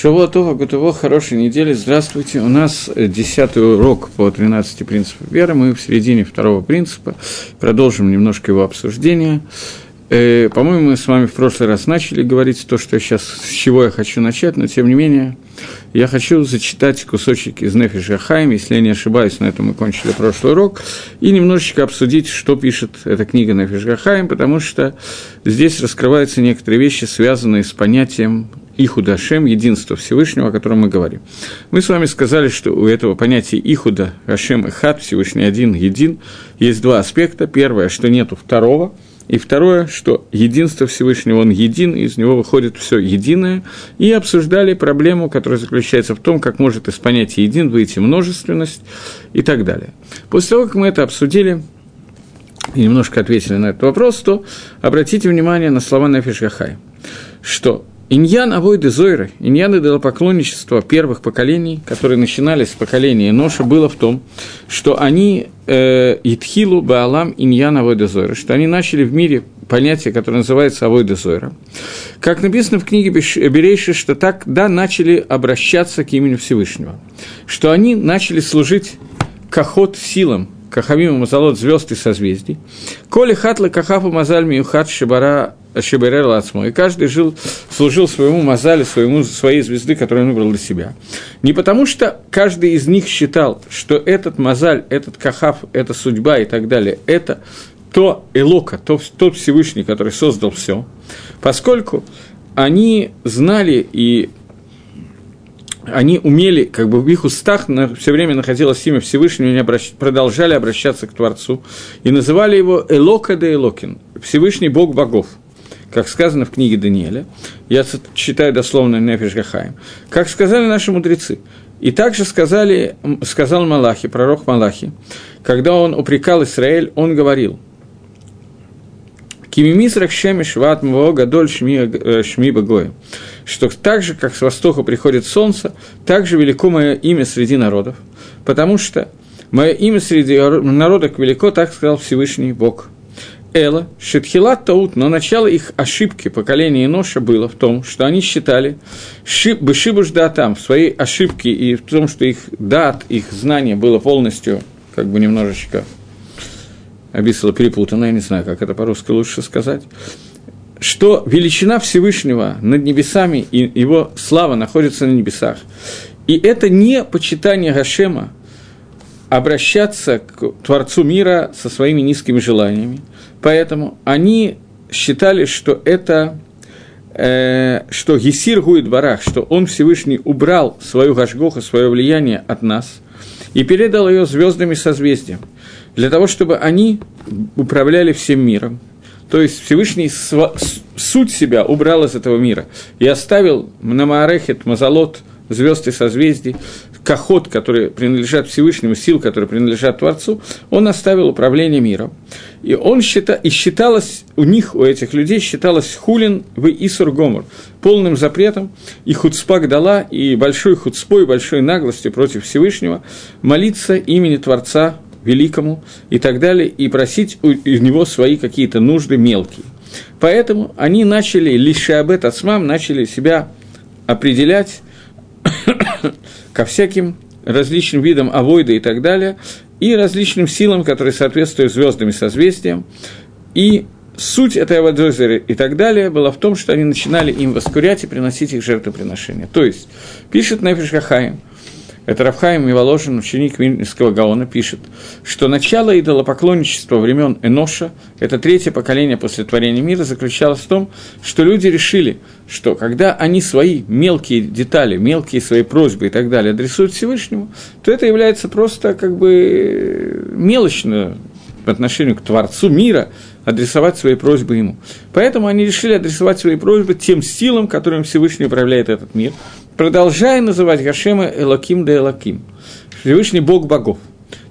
Шавуатова, Гутово, хорошей недели, здравствуйте. У нас десятый урок по 13 принципам веры. Мы в середине второго принципа. Продолжим немножко его обсуждение. Э, по-моему, мы с вами в прошлый раз начали говорить то, что сейчас, с чего я хочу начать, но тем не менее, я хочу зачитать кусочек из Нефиш Гахаим, если я не ошибаюсь, на этом мы кончили прошлый урок, и немножечко обсудить, что пишет эта книга Нефиш Гахаим, потому что здесь раскрываются некоторые вещи, связанные с понятием Ихуда Ашем, единство Всевышнего, о котором мы говорим. Мы с вами сказали, что у этого понятия Ихуда Ашем и Хат, Всевышний один, един, есть два аспекта. Первое, что нету второго – и второе, что единство Всевышнего, он един, из него выходит все единое. И обсуждали проблему, которая заключается в том, как может из понятия един выйти множественность и так далее. После того, как мы это обсудили, и немножко ответили на этот вопрос, то обратите внимание на слова Нефиш Гахай, что Иньян Авойды Зойры, иньян идолопоклонничества первых поколений, которые начинались с поколения Ноша, было в том, что они э, Итхилу Баалам Иньян Авойды Зойры, что они начали в мире понятие, которое называется Авойда Зойра. Как написано в книге Берейши, что так, да, начали обращаться к имени Всевышнего, что они начали служить кахот силам, Кахамима Мазалот звезд и созвездий. Коли хатла кахафа мазаль миюхат шибара Шиберер Лацмо. И каждый жил, служил своему Мазале, своему, своей звезды, которую он выбрал для себя. Не потому, что каждый из них считал, что этот Мазаль, этот Кахав, эта судьба и так далее, это то Элока, то, тот Всевышний, который создал все, поскольку они знали и они умели, как бы в их устах на, все время находилось имя Всевышнего, они обращ, продолжали обращаться к Творцу, и называли его Элока де Элокин, Всевышний Бог богов – как сказано в книге Даниэля, я читаю дословно Нефиш Гахаем, как сказали наши мудрецы, и также сказали, сказал Малахи, пророк Малахи, когда он упрекал Израиль, он говорил, Кимимис ракшеми шват мво гадоль шми, э, шми. Что так же, как с востока приходит солнце, так же велико мое имя среди народов, потому что мое имя среди народов велико, так сказал Всевышний Бог – Эла, Шитхилат Таут, но начало их ошибки поколения Иноша было в том, что они считали Бешибуш Датам в своей ошибке и в том, что их дат, их знание было полностью, как бы немножечко обисло перепутано, я не знаю, как это по-русски лучше сказать, что величина Всевышнего над небесами и его слава находится на небесах. И это не почитание Гашема, обращаться к Творцу мира со своими низкими желаниями, Поэтому они считали, что это, э, что Гесир Гуид Барах, что он Всевышний убрал свою Гашгоху, свое влияние от нас и передал ее звездами созвездиям, для того, чтобы они управляли всем миром. То есть Всевышний св- суть себя убрал из этого мира и оставил Мнамаарехет, Мазалот, звезды созвездий, кахот, которые принадлежат Всевышнему, сил, которые принадлежат Творцу, он оставил управление миром. И, он счита, и считалось, у них, у этих людей, считалось хулин в Исур Гомор, полным запретом, и хуцпак дала, и большой хуцпой, большой наглостью против Всевышнего молиться имени Творца великому и так далее, и просить у, него свои какие-то нужды мелкие. Поэтому они начали, лишь об этом начали себя определять ко всяким различным видам авойда и так далее, и различным силам, которые соответствуют звездам и созвездиям. И суть этой аводозеры и так далее была в том, что они начинали им воскурять и приносить их жертвоприношения. То есть, пишет Нефиш Хахаим – это Рафхаим Миволожин, ученик Вильнюсского Гаона, пишет, что начало идолопоклонничества времен Эноша, это третье поколение после творения мира, заключалось в том, что люди решили, что когда они свои мелкие детали, мелкие свои просьбы и так далее адресуют Всевышнему, то это является просто как бы мелочно по отношению к Творцу мира, адресовать свои просьбы ему. Поэтому они решили адресовать свои просьбы тем силам, которым Всевышний управляет этот мир, продолжая называть Гашема Элаким да Элаким, Всевышний Бог богов.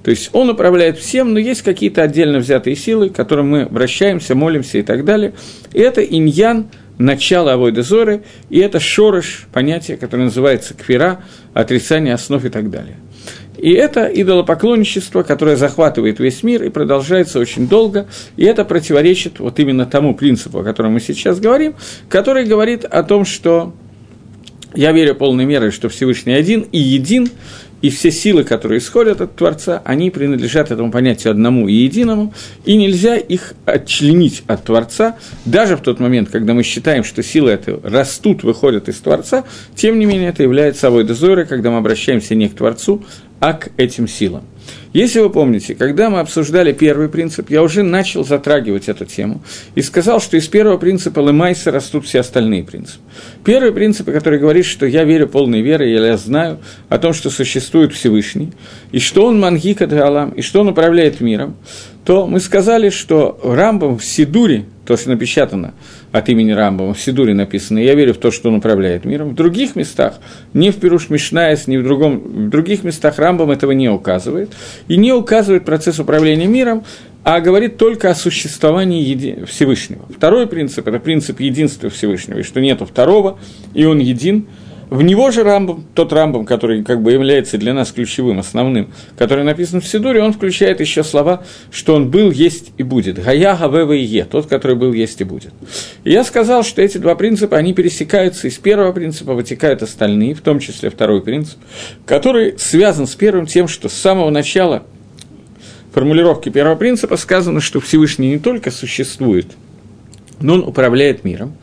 То есть он управляет всем, но есть какие-то отдельно взятые силы, к которым мы обращаемся, молимся и так далее. И это иньян, начало Авойда Зоры, и это шорош, понятие, которое называется квера, отрицание основ и так далее. И это идолопоклонничество, которое захватывает весь мир и продолжается очень долго, и это противоречит вот именно тому принципу, о котором мы сейчас говорим, который говорит о том, что Я верю полной мерой, что Всевышний один и един, и все силы, которые исходят от Творца, они принадлежат этому понятию одному и единому, и нельзя их отчленить от Творца, даже в тот момент, когда мы считаем, что силы это растут, выходят из Творца, тем не менее это является собой дозорой, когда мы обращаемся не к Творцу, а к этим силам. Если вы помните, когда мы обсуждали первый принцип, я уже начал затрагивать эту тему и сказал, что из первого принципа Лемайса растут все остальные принципы. Первый принцип, который говорит, что я верю полной верой, или я знаю о том, что существует Всевышний, и что он мангика Алам, и что он управляет миром, то мы сказали, что Рамбам в Сидуре, то, что напечатано от имени Рамбама, в Сидуре написано, я верю в то, что он управляет миром. В других местах, не в Пируш Мишнаес, ни в, другом, в других местах Рамбам этого не указывает. И не указывает процесс управления миром, а говорит только о существовании еди... Всевышнего. Второй принцип – это принцип единства Всевышнего, и что нету второго, и он един – в него же Рамбам, тот Рамбам, который как бы является для нас ключевым, основным, который написан в Сидуре, он включает еще слова, что он был, есть и будет. Гая, Гавева и Е, тот, который был, есть и будет. И я сказал, что эти два принципа, они пересекаются, из первого принципа вытекают остальные, в том числе второй принцип, который связан с первым тем, что с самого начала формулировки первого принципа сказано, что Всевышний не только существует – но он управляет миром.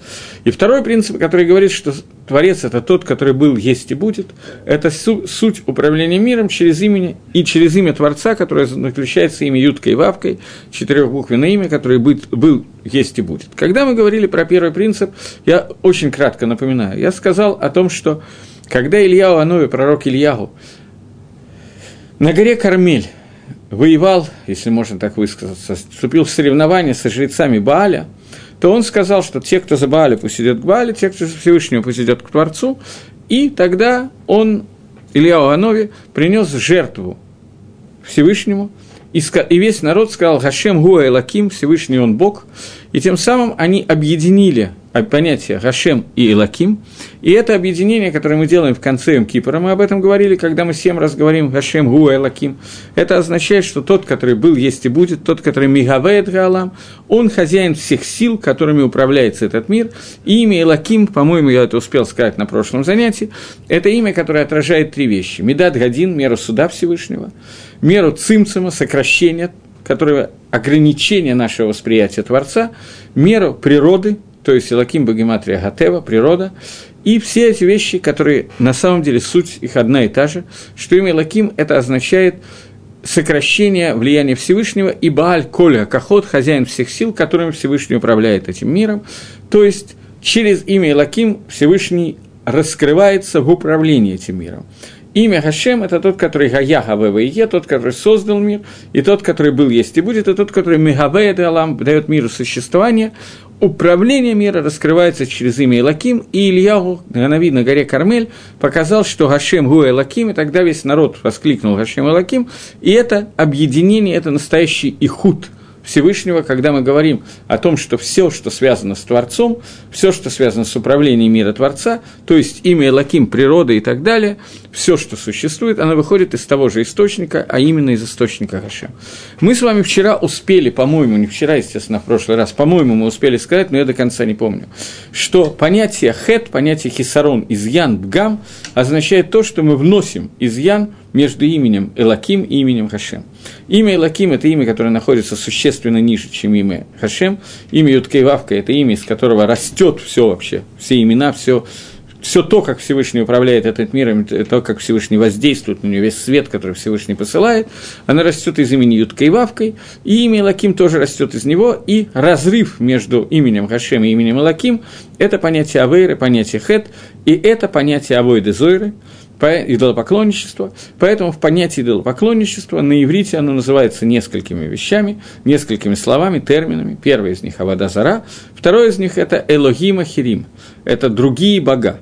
И второй принцип, который говорит, что Творец – это тот, который был, есть и будет, это су- суть управления миром через имя и через имя Творца, которое заключается имя Юткой и Вавкой, четырехбуквенное имя, которое быть, был, есть и будет. Когда мы говорили про первый принцип, я очень кратко напоминаю, я сказал о том, что когда Илья Анови, пророк Ильягу, на горе Кармель воевал, если можно так высказаться, вступил в соревнования со жрецами Бааля – то он сказал, что те, кто за Бааля, пусть идет к Баале, те, кто за Всевышнего, пусть идет к Творцу, и тогда он, Илья Анови, принес жертву Всевышнему, и, и весь народ сказал «Хашем Гуа Элаким», Всевышний он Бог, и тем самым они объединили понятие Гашем и Элаким, и это объединение, которое мы делаем в конце Кипра, мы об этом говорили, когда мы семь раз говорим Гашем Гу Элаким, это означает, что тот, который был, есть и будет, тот, который Мигавеет Гаалам, он хозяин всех сил, которыми управляется этот мир, и имя Элаким, по-моему, я это успел сказать на прошлом занятии, это имя, которое отражает три вещи. Медат Гадин, меру суда Всевышнего, меру Цимцима, сокращение, которое ограничение нашего восприятия Творца, меру природы, то есть Илаким Багематрия Гатева, природа, и все эти вещи, которые на самом деле суть их одна и та же, что имя Илаким это означает сокращение влияния Всевышнего, и Бааль Коля Кахот, хозяин всех сил, которым Всевышний управляет этим миром, то есть через имя Илаким Всевышний раскрывается в управлении этим миром. Имя Хашем – это тот, который Гая Гавева тот, который создал мир, и тот, который был, есть и будет, и тот, который Мегавеет Алам дает миру существование, управление мира раскрывается через имя Элаким, и Ильягу, Ганави на горе Кармель, показал, что Гашем Гу Элаким, и тогда весь народ воскликнул Гашем Элаким, и это объединение, это настоящий ихуд – Всевышнего, когда мы говорим о том, что все, что связано с Творцом, все, что связано с управлением мира Творца, то есть имя Элаким, природа и так далее, все, что существует, оно выходит из того же источника, а именно из источника Хашем. Мы с вами вчера успели, по-моему, не вчера, естественно, в прошлый раз, по-моему, мы успели сказать, но я до конца не помню, что понятие хет, понятие хисарон, изъян, бгам, означает то, что мы вносим изъян между именем Элаким и именем Хашем. Имя Элаким – это имя, которое находится существенно ниже, чем имя Хашем. Имя Юткейвавка – это имя, из которого растет все вообще, все имена, все, все то, как Всевышний управляет этот миром, то, как Всевышний воздействует на нее, весь свет, который Всевышний посылает, она растет из имени Юткой и имя Лаким тоже растет из него, и разрыв между именем Хашем и именем Лаким – это понятие Авейры, понятие Хет, и это понятие Авойды Зойры – идолопоклонничество. Поэтому в понятии идолопоклонничества на иврите оно называется несколькими вещами, несколькими словами, терминами. Первый из них – Авада Зара, второй из них – это Элогима Хирим, это другие бога.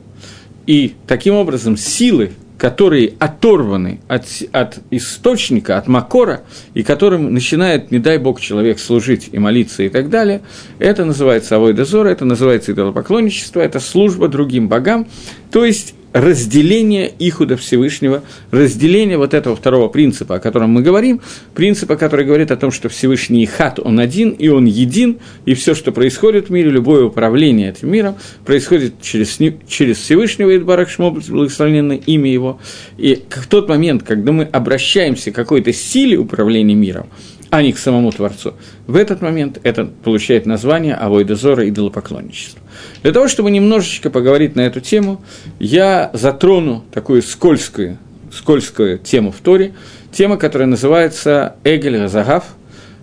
И таким образом силы, которые оторваны от, от источника, от макора, и которым начинает, не дай бог, человек служить и молиться и так далее, это называется авой дозора, это называется идолопоклонничество, это служба другим богам, то есть разделение Ихуда Всевышнего, разделение вот этого второго принципа, о котором мы говорим, принципа, который говорит о том, что Всевышний Хат, он один, и он един, и все, что происходит в мире, любое управление этим миром, происходит через, через Всевышнего Идбарах Шмоб, благословенное имя его. И в тот момент, когда мы обращаемся к какой-то силе управления миром, а не к самому Творцу. В этот момент это получает название Авойдозора идолопоклонничества. Для того, чтобы немножечко поговорить на эту тему, я затрону такую скользкую, скользкую тему в Торе, тема, которая называется Эгель Газагав,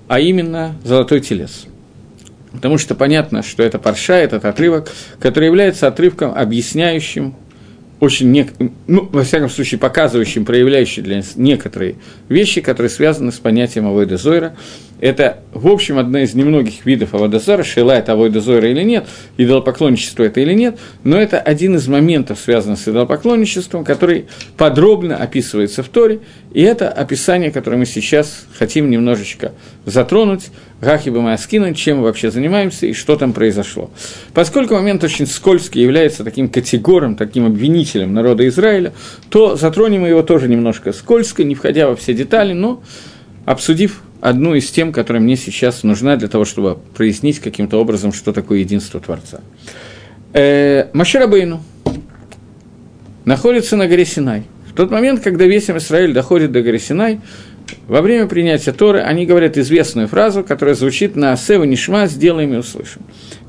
а именно «Золотой телес». Потому что понятно, что это парша, этот отрывок, который является отрывком, объясняющим очень, не, ну, во всяком случае, показывающим, проявляющим для нас некоторые вещи, которые связаны с понятием Авойда Зойра. Это, в общем, одна из немногих видов Авойда Зойра, шела это Авойда Зойра или нет, идолопоклонничество это или нет, но это один из моментов, связанных с идолопоклонничеством, который подробно описывается в Торе, и это описание, которое мы сейчас хотим немножечко затронуть, Гахиба Маскина, чем вообще занимаемся и что там произошло. Поскольку момент очень скользкий, является таким категором, таким обвинителем народа Израиля, то затронем его тоже немножко скользко, не входя во все детали, но обсудив одну из тем, которая мне сейчас нужна для того, чтобы прояснить каким-то образом, что такое единство Творца. Э, Маширабейну находится на горе Синай. В тот момент, когда весь Израиль доходит до горы Синай, во время принятия Торы они говорят известную фразу, которая звучит на «Сева Нишма, сделаем и услышим».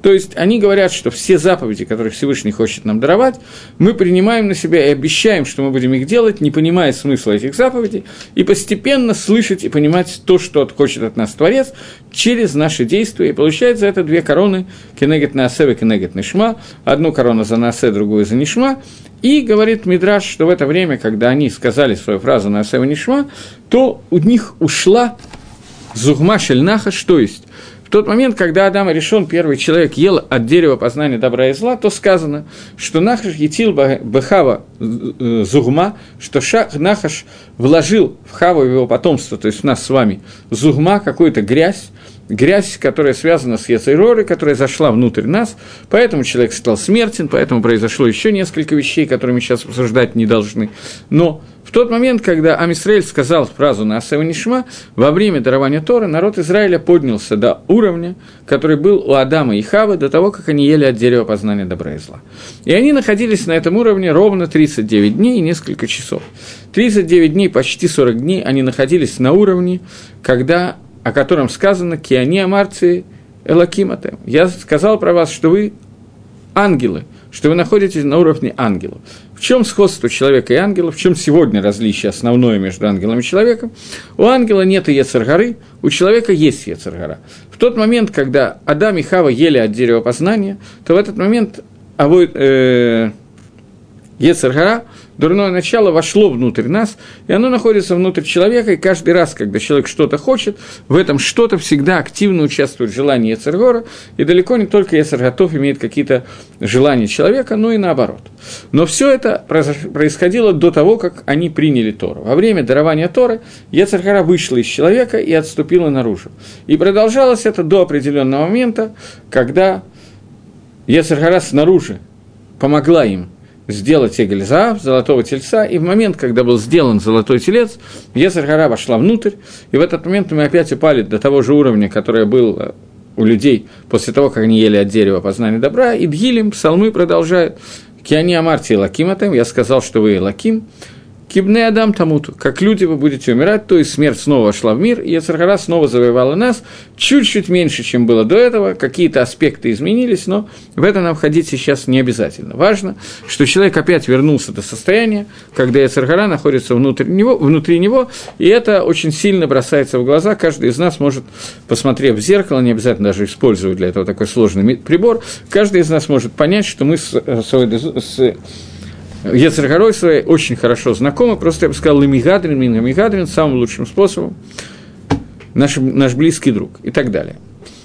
То есть они говорят, что все заповеди, которые Всевышний хочет нам даровать, мы принимаем на себя и обещаем, что мы будем их делать, не понимая смысла этих заповедей, и постепенно слышать и понимать то, что хочет от нас Творец, через наши действия. И получается это две короны – Кенегет Наасе и Кенегет Нишма. Одну корону за Наасе, другую за Нишма. И говорит Мидраш, что в это время, когда они сказали свою фразу Наасе и Нишма, то у них ушла Зугма Шельнахаш, то есть тот момент, когда Адам решен, первый человек ел от дерева познания добра и зла, то сказано, что Нахаш етил Бехава э, Зугма, что Шах, Нахаш вложил в Хаву его потомство, то есть в нас с вами, Зугма, какую-то грязь, грязь, которая связана с Яцейророй, которая зашла внутрь нас, поэтому человек стал смертен, поэтому произошло еще несколько вещей, которые мы сейчас обсуждать не должны. Но в тот момент, когда Амисраэль сказал фразу на Нишма, во время дарования Тора народ Израиля поднялся до уровня, который был у Адама и Хавы до того, как они ели от дерева познания добра и зла. И они находились на этом уровне ровно 39 дней и несколько часов. 39 дней, почти 40 дней они находились на уровне, когда, о котором сказано «Киани Амарции Элакиматем». Я сказал про вас, что вы ангелы, что вы находитесь на уровне ангелов. В чем сходство человека и ангела, в чем сегодня различие основное между ангелом и человеком? У ангела нет и у человека есть Ецаргара. В тот момент, когда Адам и Хава ели от дерева познания, то в этот момент э, Ецаргара – дурное начало вошло внутрь нас, и оно находится внутрь человека, и каждый раз, когда человек что-то хочет, в этом что-то всегда активно участвует желание Ецергора, и далеко не только Ецерготов имеет какие-то желания человека, но и наоборот. Но все это происходило до того, как они приняли Тору. Во время дарования Торы Ецергора вышла из человека и отступила наружу. И продолжалось это до определенного момента, когда Ецергора снаружи помогла им сделать Эгельзаав, золотого тельца, и в момент, когда был сделан золотой телец, Ецаргара вошла внутрь, и в этот момент мы опять упали до того же уровня, который был э, у людей после того, как они ели от дерева познания добра, и Дгилем, псалмы продолжают. Киани Амарти Лакиматем, я сказал, что вы Лаким, Кибне Адам Тамуту, как люди вы будете умирать, то есть смерть снова вошла в мир, и Яцергара снова завоевала нас, чуть-чуть меньше, чем было до этого, какие-то аспекты изменились, но в это нам входить сейчас не обязательно. Важно, что человек опять вернулся до состояния, когда Яцергара находится внутри него, внутри него, и это очень сильно бросается в глаза, каждый из нас может, посмотрев в зеркало, не обязательно даже использовать для этого такой сложный прибор, каждый из нас может понять, что мы с, с Ецергорой своей очень хорошо знакомы, просто я бы сказал, Лемигадрин, Мингамигадрин, самым лучшим способом, наш, наш близкий друг и так далее.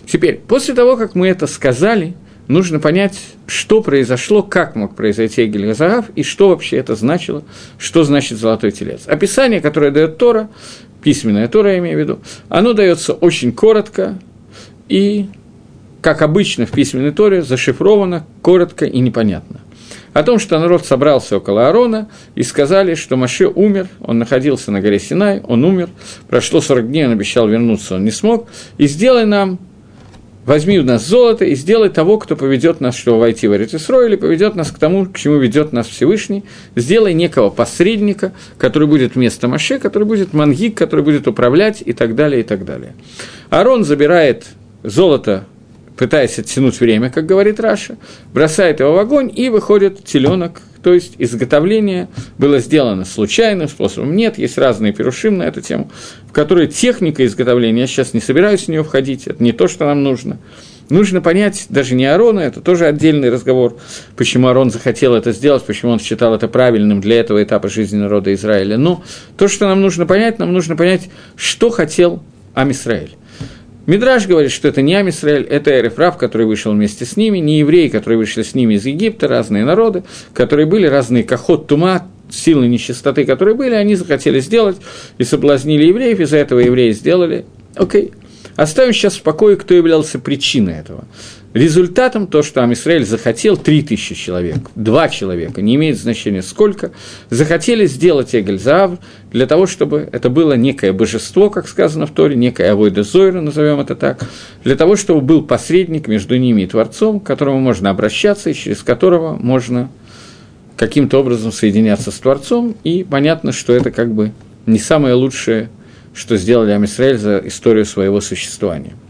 Теперь, после того, как мы это сказали, нужно понять, что произошло, как мог произойти Эгель и что вообще это значило, что значит золотой телец. Описание, которое дает Тора, письменная Тора, я имею в виду, оно дается очень коротко и, как обычно в письменной Торе, зашифровано, коротко и непонятно. О том, что народ собрался около Аарона и сказали, что Маше умер, он находился на горе Синай, он умер, прошло 40 дней, он обещал вернуться, он не смог, и сделай нам возьми у нас золото и сделай того, кто поведет нас, чтобы войти в Эрицисрой, или поведет нас к тому, к чему ведет нас Всевышний, сделай некого посредника, который будет вместо Маше, который будет мангик, который будет управлять и так далее, и так далее. Арон забирает золото пытаясь оттянуть время, как говорит Раша, бросает его в огонь, и выходит теленок, то есть изготовление было сделано случайным способом. Нет, есть разные перушим на эту тему, в которые техника изготовления, я сейчас не собираюсь в нее входить, это не то, что нам нужно. Нужно понять даже не Арона, это тоже отдельный разговор, почему Арон захотел это сделать, почему он считал это правильным для этого этапа жизни народа Израиля. Но то, что нам нужно понять, нам нужно понять, что хотел Амисраэль. Мидраж говорит, что это не Амисраэль, это Эрефрав, который вышел вместе с ними, не евреи, которые вышли с ними из Египта, разные народы, которые были, разные кахот, тума, силы нечистоты, которые были, они захотели сделать и соблазнили евреев, из-за этого евреи сделали. Окей. Оставим сейчас в покое, кто являлся причиной этого. Результатом то, что Амисраэль захотел 3000 человек, два человека, не имеет значения сколько, захотели сделать Эгельзавр для того, чтобы это было некое божество, как сказано в Торе, некое Авойда Зойра, назовем это так, для того, чтобы был посредник между ними и Творцом, к которому можно обращаться и через которого можно каким-то образом соединяться с Творцом, и понятно, что это как бы не самое лучшее, что сделали Амисраэль за историю своего существования –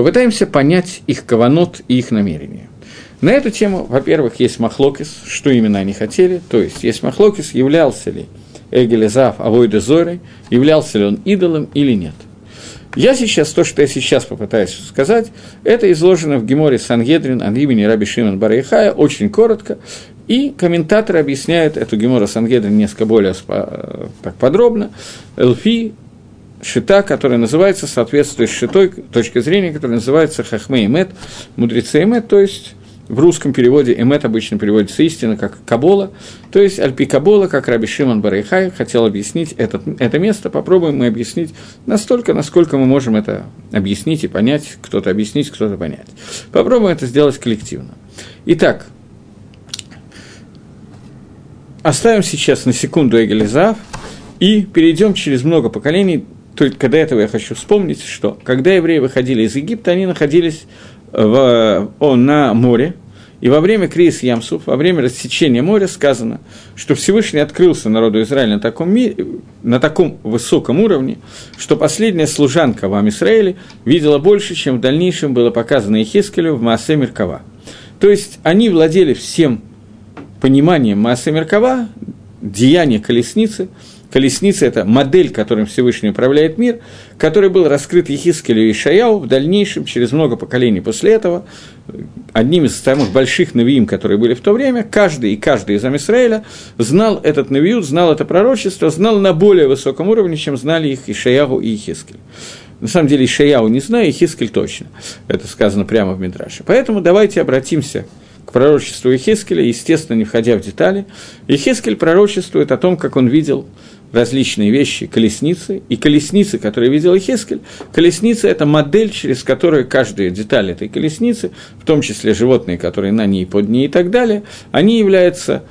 Попытаемся понять их каванот и их намерения. На эту тему, во-первых, есть махлокис, что именно они хотели, то есть есть махлокис, являлся ли Эгелезав Авойда Зорой, являлся ли он идолом или нет. Я сейчас, то, что я сейчас попытаюсь сказать, это изложено в Геморе Сангедрин от имени Раби Шимон Барайхая, очень коротко, и комментаторы объясняют эту Гемора Сангедрин несколько более так подробно. Элфи шита, которая называется, соответствует шитой точки зрения, которая называется хахме эмет, мудрецы эмет, то есть в русском переводе эмет обычно переводится истина, как кабола, то есть альпи кабола, как Раби Шимон Барайхай хотел объяснить этот, это место, попробуем мы объяснить настолько, насколько мы можем это объяснить и понять, кто-то объяснить, кто-то понять. Попробуем это сделать коллективно. Итак, оставим сейчас на секунду Эгелизав и перейдем через много поколений только до этого я хочу вспомнить, что когда евреи выходили из Египта, они находились в, о, на море, и во время кризиса Ямсуф, во время рассечения моря сказано, что Всевышний открылся народу Израиля на таком, мире, на таком высоком уровне, что последняя служанка в Израиле видела больше, чем в дальнейшем было показано Ехескелю в Маасе Меркава. То есть они владели всем пониманием Маасе Меркава, деяния колесницы – колесница – это модель, которым Всевышний управляет мир, который был раскрыт Ехискелю и Шаяу в дальнейшем, через много поколений после этого, одним из самых больших навиим, которые были в то время, каждый и каждый из Амисраэля знал этот навиют, знал это пророчество, знал на более высоком уровне, чем знали их Ишаяху и Ехискель. На самом деле Ишаяу не знаю, и точно. Это сказано прямо в Мидраше. Поэтому давайте обратимся к пророчеству Ехискеля, естественно, не входя в детали. Ехискель пророчествует о том, как он видел различные вещи, колесницы, и колесницы, которые видел Хескель, колесница – это модель, через которую каждая деталь этой колесницы, в том числе животные, которые на ней, под ней и так далее, они являются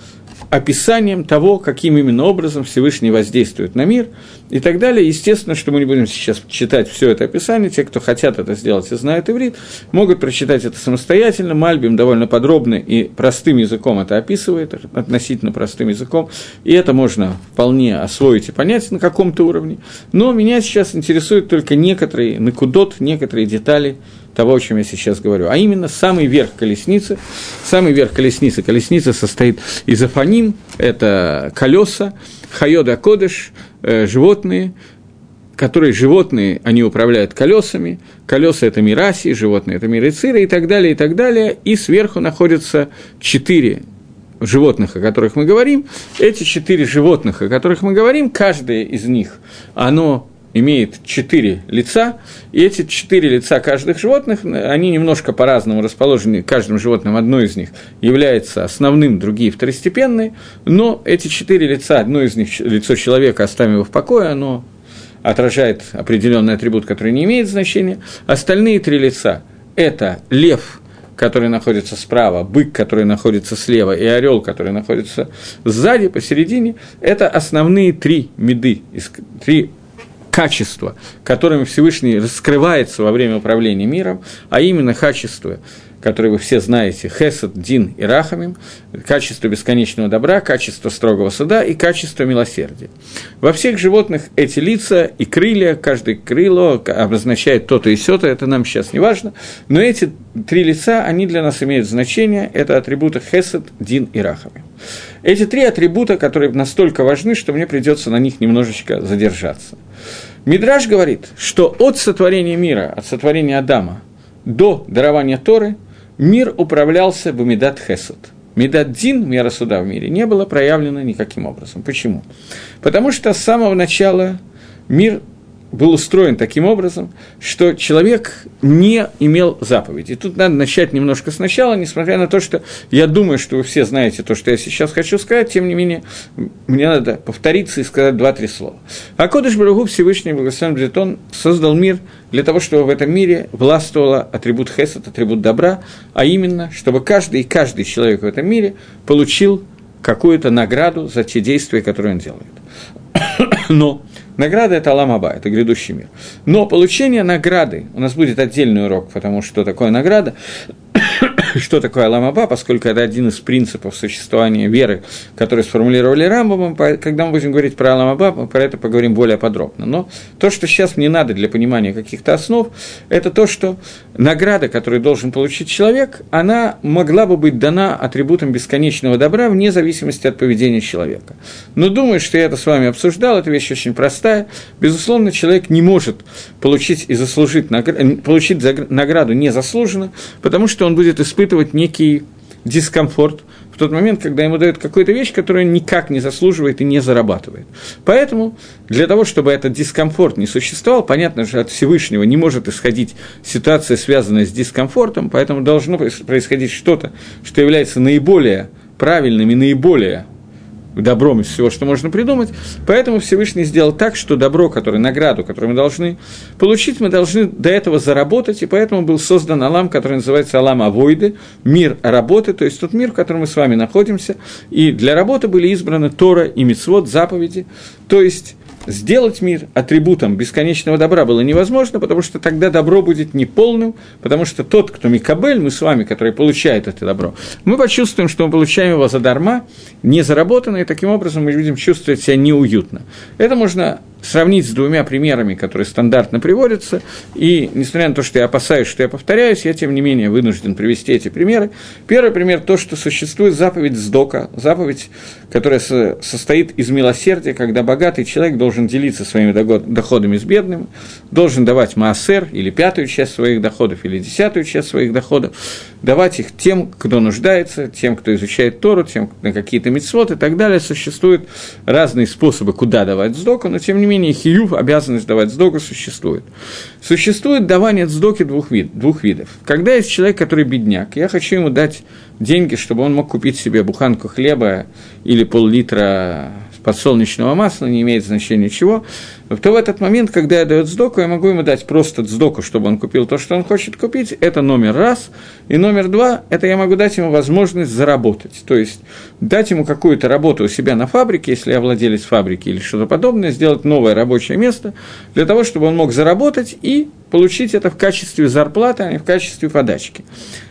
описанием того, каким именно образом Всевышний воздействует на мир и так далее. Естественно, что мы не будем сейчас читать все это описание. Те, кто хотят это сделать и знают иврит, могут прочитать это самостоятельно. Мальбим довольно подробно и простым языком это описывает, относительно простым языком. И это можно вполне освоить и понять на каком-то уровне. Но меня сейчас интересуют только некоторые накудот, некоторые детали того, о чем я сейчас говорю, а именно самый верх колесницы. Самый верх колесницы. Колесница состоит из афаним, это колеса, хайода кодыш, э, животные, которые животные, они управляют колесами, колеса – это мираси, животные – это мирициры и так далее, и так далее, и сверху находятся четыре животных, о которых мы говорим. Эти четыре животных, о которых мы говорим, каждое из них, оно имеет четыре лица, и эти четыре лица каждых животных, они немножко по-разному расположены, каждым животным одно из них является основным, другие второстепенные, но эти четыре лица, одно из них лицо человека, оставим его в покое, оно отражает определенный атрибут, который не имеет значения, остальные три лица – это лев – который находится справа, бык, который находится слева, и орел, который находится сзади, посередине, это основные три меды, три качества, которыми Всевышний раскрывается во время управления миром, а именно качество которые вы все знаете, Хесед, Дин и Рахамим, качество бесконечного добра, качество строгого суда и качество милосердия. Во всех животных эти лица и крылья, каждое крыло обозначает то-то и сё-то, это нам сейчас не важно, но эти три лица, они для нас имеют значение, это атрибуты Хесед, Дин и Рахамим. Эти три атрибута, которые настолько важны, что мне придется на них немножечко задержаться. Мидраж говорит, что от сотворения мира, от сотворения Адама до дарования Торы – мир управлялся Медат Хесед. Медат Дин, мера суда в мире, не было проявлено никаким образом. Почему? Потому что с самого начала мир был устроен таким образом, что человек не имел заповеди. И тут надо начать немножко сначала, несмотря на то, что я думаю, что вы все знаете то, что я сейчас хочу сказать, тем не менее, мне надо повториться и сказать два-три слова. А Кодыш Барагу Всевышний Благословен Бретон создал мир для того, чтобы в этом мире властвовал атрибут Хесед, атрибут добра, а именно, чтобы каждый и каждый человек в этом мире получил какую-то награду за те действия, которые он делает. Но Награда – это Аламаба, это грядущий мир. Но получение награды, у нас будет отдельный урок, потому что такое награда, что такое Аламаба, поскольку это один из принципов существования веры, который сформулировали Рамбамом. Когда мы будем говорить про Аламаба, мы про это поговорим более подробно. Но то, что сейчас мне надо для понимания каких-то основ, это то, что награда, которую должен получить человек, она могла бы быть дана атрибутом бесконечного добра вне зависимости от поведения человека. Но думаю, что я это с вами обсуждал, эта вещь очень простая. Безусловно, человек не может получить и заслужить, получить награду незаслуженно, потому что он будет испытывать некий дискомфорт в тот момент, когда ему дают какую-то вещь, которую он никак не заслуживает и не зарабатывает. Поэтому для того, чтобы этот дискомфорт не существовал, понятно же, от Всевышнего не может исходить ситуация, связанная с дискомфортом, поэтому должно происходить что-то, что является наиболее правильным и наиболее добром из всего, что можно придумать. Поэтому Всевышний сделал так, что добро, которое, награду, которую мы должны получить, мы должны до этого заработать, и поэтому был создан Алам, который называется Алам Авойды, мир работы, то есть тот мир, в котором мы с вами находимся, и для работы были избраны Тора и Мицвод, заповеди, то есть сделать мир атрибутом бесконечного добра было невозможно, потому что тогда добро будет неполным, потому что тот, кто Микабель, мы с вами, который получает это добро, мы почувствуем, что мы получаем его задарма, не заработанно, и таким образом мы будем чувствовать себя неуютно. Это можно сравнить с двумя примерами, которые стандартно приводятся, и несмотря на то, что я опасаюсь, что я повторяюсь, я, тем не менее, вынужден привести эти примеры. Первый пример – то, что существует заповедь Сдока, заповедь, которая состоит из милосердия, когда богатый человек должен делиться своими доходами с бедным, должен давать маасер, или пятую часть своих доходов, или десятую часть своих доходов, давать их тем, кто нуждается, тем, кто изучает Тору, тем, на какие-то митцвот и так далее. Существуют разные способы, куда давать сдоку, но, тем не менее, хиюв, обязанность давать сдоку существует. Существует давание сдоки двух, вид, двух видов. Когда есть человек, который бедняк, я хочу ему дать деньги, чтобы он мог купить себе буханку хлеба или пол-литра подсолнечного масла, не имеет значения чего, то в этот момент, когда я даю сдоку, я могу ему дать просто сдоку, чтобы он купил то, что он хочет купить, это номер раз, и номер два, это я могу дать ему возможность заработать, то есть дать ему какую-то работу у себя на фабрике, если я владелец фабрики или что-то подобное, сделать новое рабочее место, для того, чтобы он мог заработать и получить это в качестве зарплаты, а не в качестве подачки.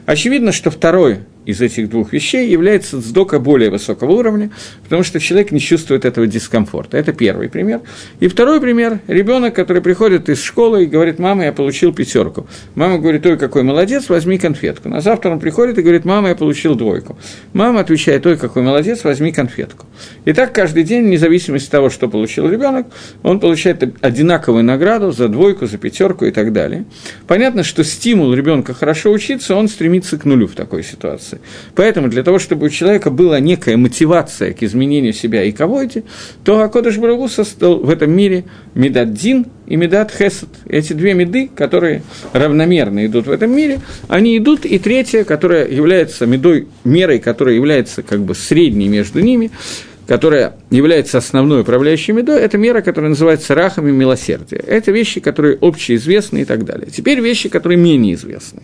Очевидно, что второе из этих двух вещей является сдока более высокого уровня, потому что человек не чувствует этого дискомфорта. Это первый пример. И второй пример – ребенок, который приходит из школы и говорит, мама, я получил пятерку. Мама говорит, ой, какой молодец, возьми конфетку. На завтра он приходит и говорит, мама, я получил двойку. Мама отвечает, ой, какой молодец, возьми конфетку. И так каждый день, вне от того, что получил ребенок, он получает одинаковую награду за двойку, за пятерку и так далее. Понятно, что стимул ребенка хорошо учиться, он стремится к нулю в такой ситуации. Поэтому для того, чтобы у человека была некая мотивация к изменению себя и кого-то, то Акодыш Барагу создал в этом мире Медат Дин и Медат Хесед. Эти две меды, которые равномерно идут в этом мире, они идут, и третья, которая является медой, мерой, которая является как бы средней между ними, которая является основной управляющей медой, это мера, которая называется рахами милосердия. Это вещи, которые общеизвестны и так далее. Теперь вещи, которые менее известны.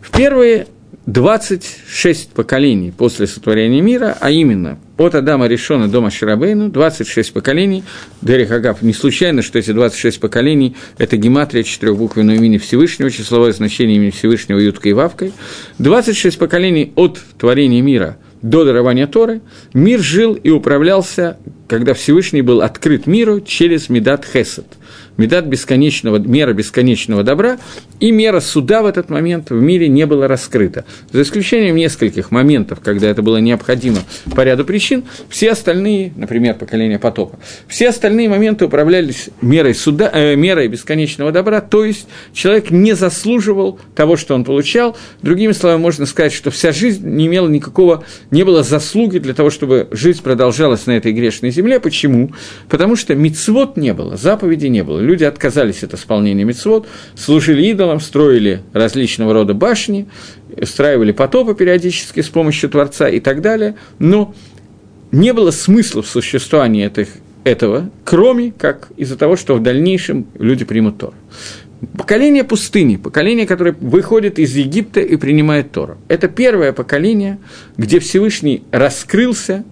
В первые 26 поколений после сотворения мира, а именно от Адама Решона до Маширабейну, 26 поколений. Дерих Агап, не случайно, что эти 26 поколений – это гематрия четырехбуквенного имени Всевышнего, числовое значение имени Всевышнего Юткой и Вавкой. 26 поколений от творения мира до дарования Торы, мир жил и управлялся, когда Всевышний был открыт миру через Медат Хесед – медат бесконечного, мера бесконечного добра, и мера суда в этот момент в мире не была раскрыта. За исключением нескольких моментов, когда это было необходимо по ряду причин, все остальные, например, поколение потопа, все остальные моменты управлялись мерой, суда, э, мерой бесконечного добра, то есть человек не заслуживал того, что он получал. Другими словами, можно сказать, что вся жизнь не имела никакого, не было заслуги для того, чтобы жизнь продолжалась на этой грешной земле. Почему? Потому что мицвод не было, заповеди не было люди отказались от исполнения мецвод, служили идолам, строили различного рода башни, устраивали потопы периодически с помощью Творца и так далее, но не было смысла в существовании этих, этого, кроме как из-за того, что в дальнейшем люди примут Тор. Поколение пустыни, поколение, которое выходит из Египта и принимает Тору. Это первое поколение, где Всевышний раскрылся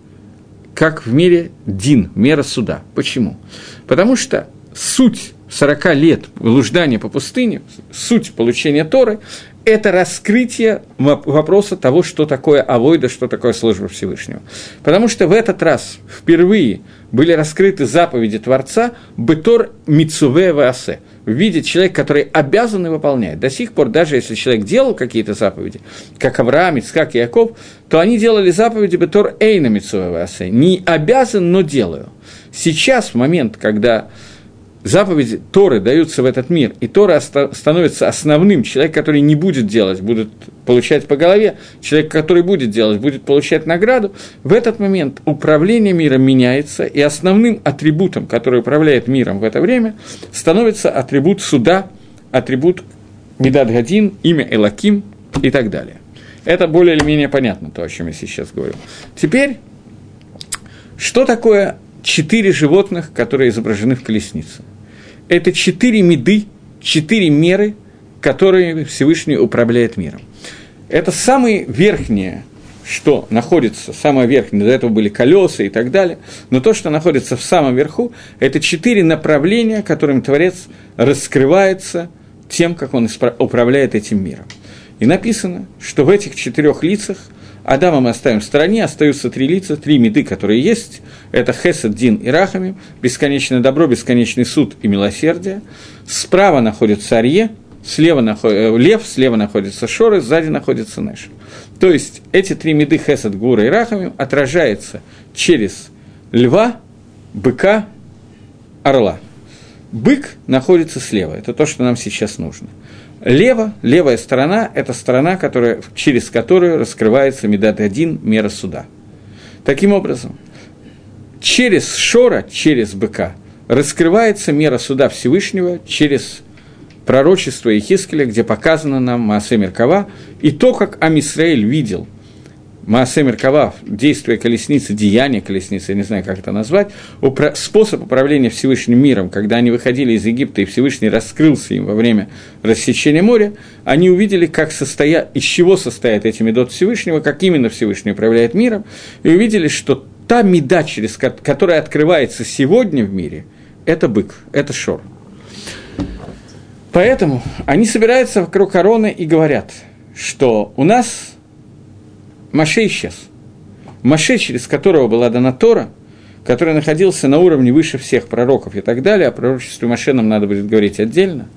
как в мире Дин, мера суда. Почему? Потому что суть 40 лет блуждания по пустыне, суть получения Торы – это раскрытие вопроса того, что такое авойда, что такое служба Всевышнего. Потому что в этот раз впервые были раскрыты заповеди Творца «Бетор Мицуве Ваасе» в виде человека, который обязан и выполняет. До сих пор, даже если человек делал какие-то заповеди, как Авраам, Ицхак и Яков, то они делали заповеди «Бетор Эйна Мицуве Ваасе» – не обязан, но делаю. Сейчас, в момент, когда заповеди Торы даются в этот мир, и Тора становится основным, человек, который не будет делать, будет получать по голове, человек, который будет делать, будет получать награду, в этот момент управление миром меняется, и основным атрибутом, который управляет миром в это время, становится атрибут суда, атрибут Медад Гадин, имя Элаким и так далее. Это более или менее понятно, то, о чем я сейчас говорю. Теперь, что такое четыре животных, которые изображены в колеснице? Это четыре меды, четыре меры, которые Всевышний управляет миром. Это самые верхние, что находится, самое верхнее, до этого были колеса и так далее, но то, что находится в самом верху, это четыре направления, которым Творец раскрывается тем, как он управляет этим миром. И написано, что в этих четырех лицах – Адама мы оставим в стороне, остаются три лица, три меды, которые есть. Это Хесед, Дин и Рахамим, бесконечное добро, бесконечный суд и милосердие. Справа находится Арье, слева находится, э, Лев, слева находится Шоры, сзади находится Неш. То есть эти три меды Хесед, Гура и Рахамим отражаются через льва, быка, орла. Бык находится слева, это то, что нам сейчас нужно. Лево, левая сторона – это сторона, которая, через которую раскрывается Медат один мера суда. Таким образом, через Шора, через быка, раскрывается мера суда Всевышнего через пророчество Ихискеля, где показано нам Маасе Меркава, и то, как Амисраэль видел – Маасе Меркава, действие колесницы, деяние колесницы, я не знаю, как это назвать, упра- способ управления Всевышним миром, когда они выходили из Египта, и Всевышний раскрылся им во время рассечения моря, они увидели, как состоя... из чего состоят эти медот Всевышнего, как именно Всевышний управляет миром, и увидели, что та меда, через ко- которая открывается сегодня в мире, это бык, это шор. Поэтому они собираются вокруг короны и говорят, что у нас Маше исчез. Маше, через которого была дана Тора, который находился на уровне выше всех пророков и так далее, о пророчестве Маше нам надо будет говорить отдельно.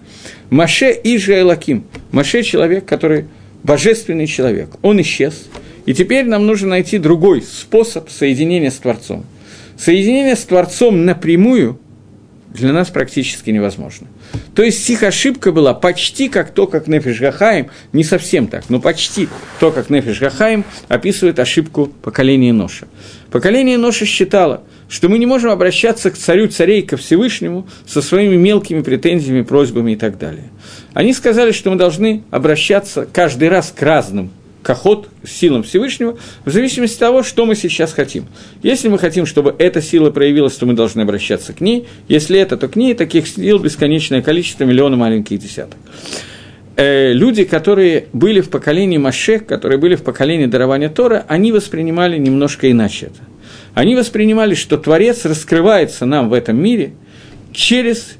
Маше и же Элаким. Маше – человек, который божественный человек. Он исчез. И теперь нам нужно найти другой способ соединения с Творцом. Соединение с Творцом напрямую для нас практически невозможно. То есть их ошибка была почти как то, как Нефиш Гахаим, не совсем так, но почти то, как Нефиш Гахаим описывает ошибку поколения Ноша. Поколение Ноша считало, что мы не можем обращаться к царю царей, ко Всевышнему со своими мелкими претензиями, просьбами и так далее. Они сказали, что мы должны обращаться каждый раз к разным кохот силам Всевышнего, в зависимости от того, что мы сейчас хотим. Если мы хотим, чтобы эта сила проявилась, то мы должны обращаться к ней. Если это, то к ней таких сил бесконечное количество, миллионы маленьких десяток. э, люди, которые были в поколении Машек, которые были в поколении дарования Тора, они воспринимали немножко иначе это. Они воспринимали, что Творец раскрывается нам в этом мире через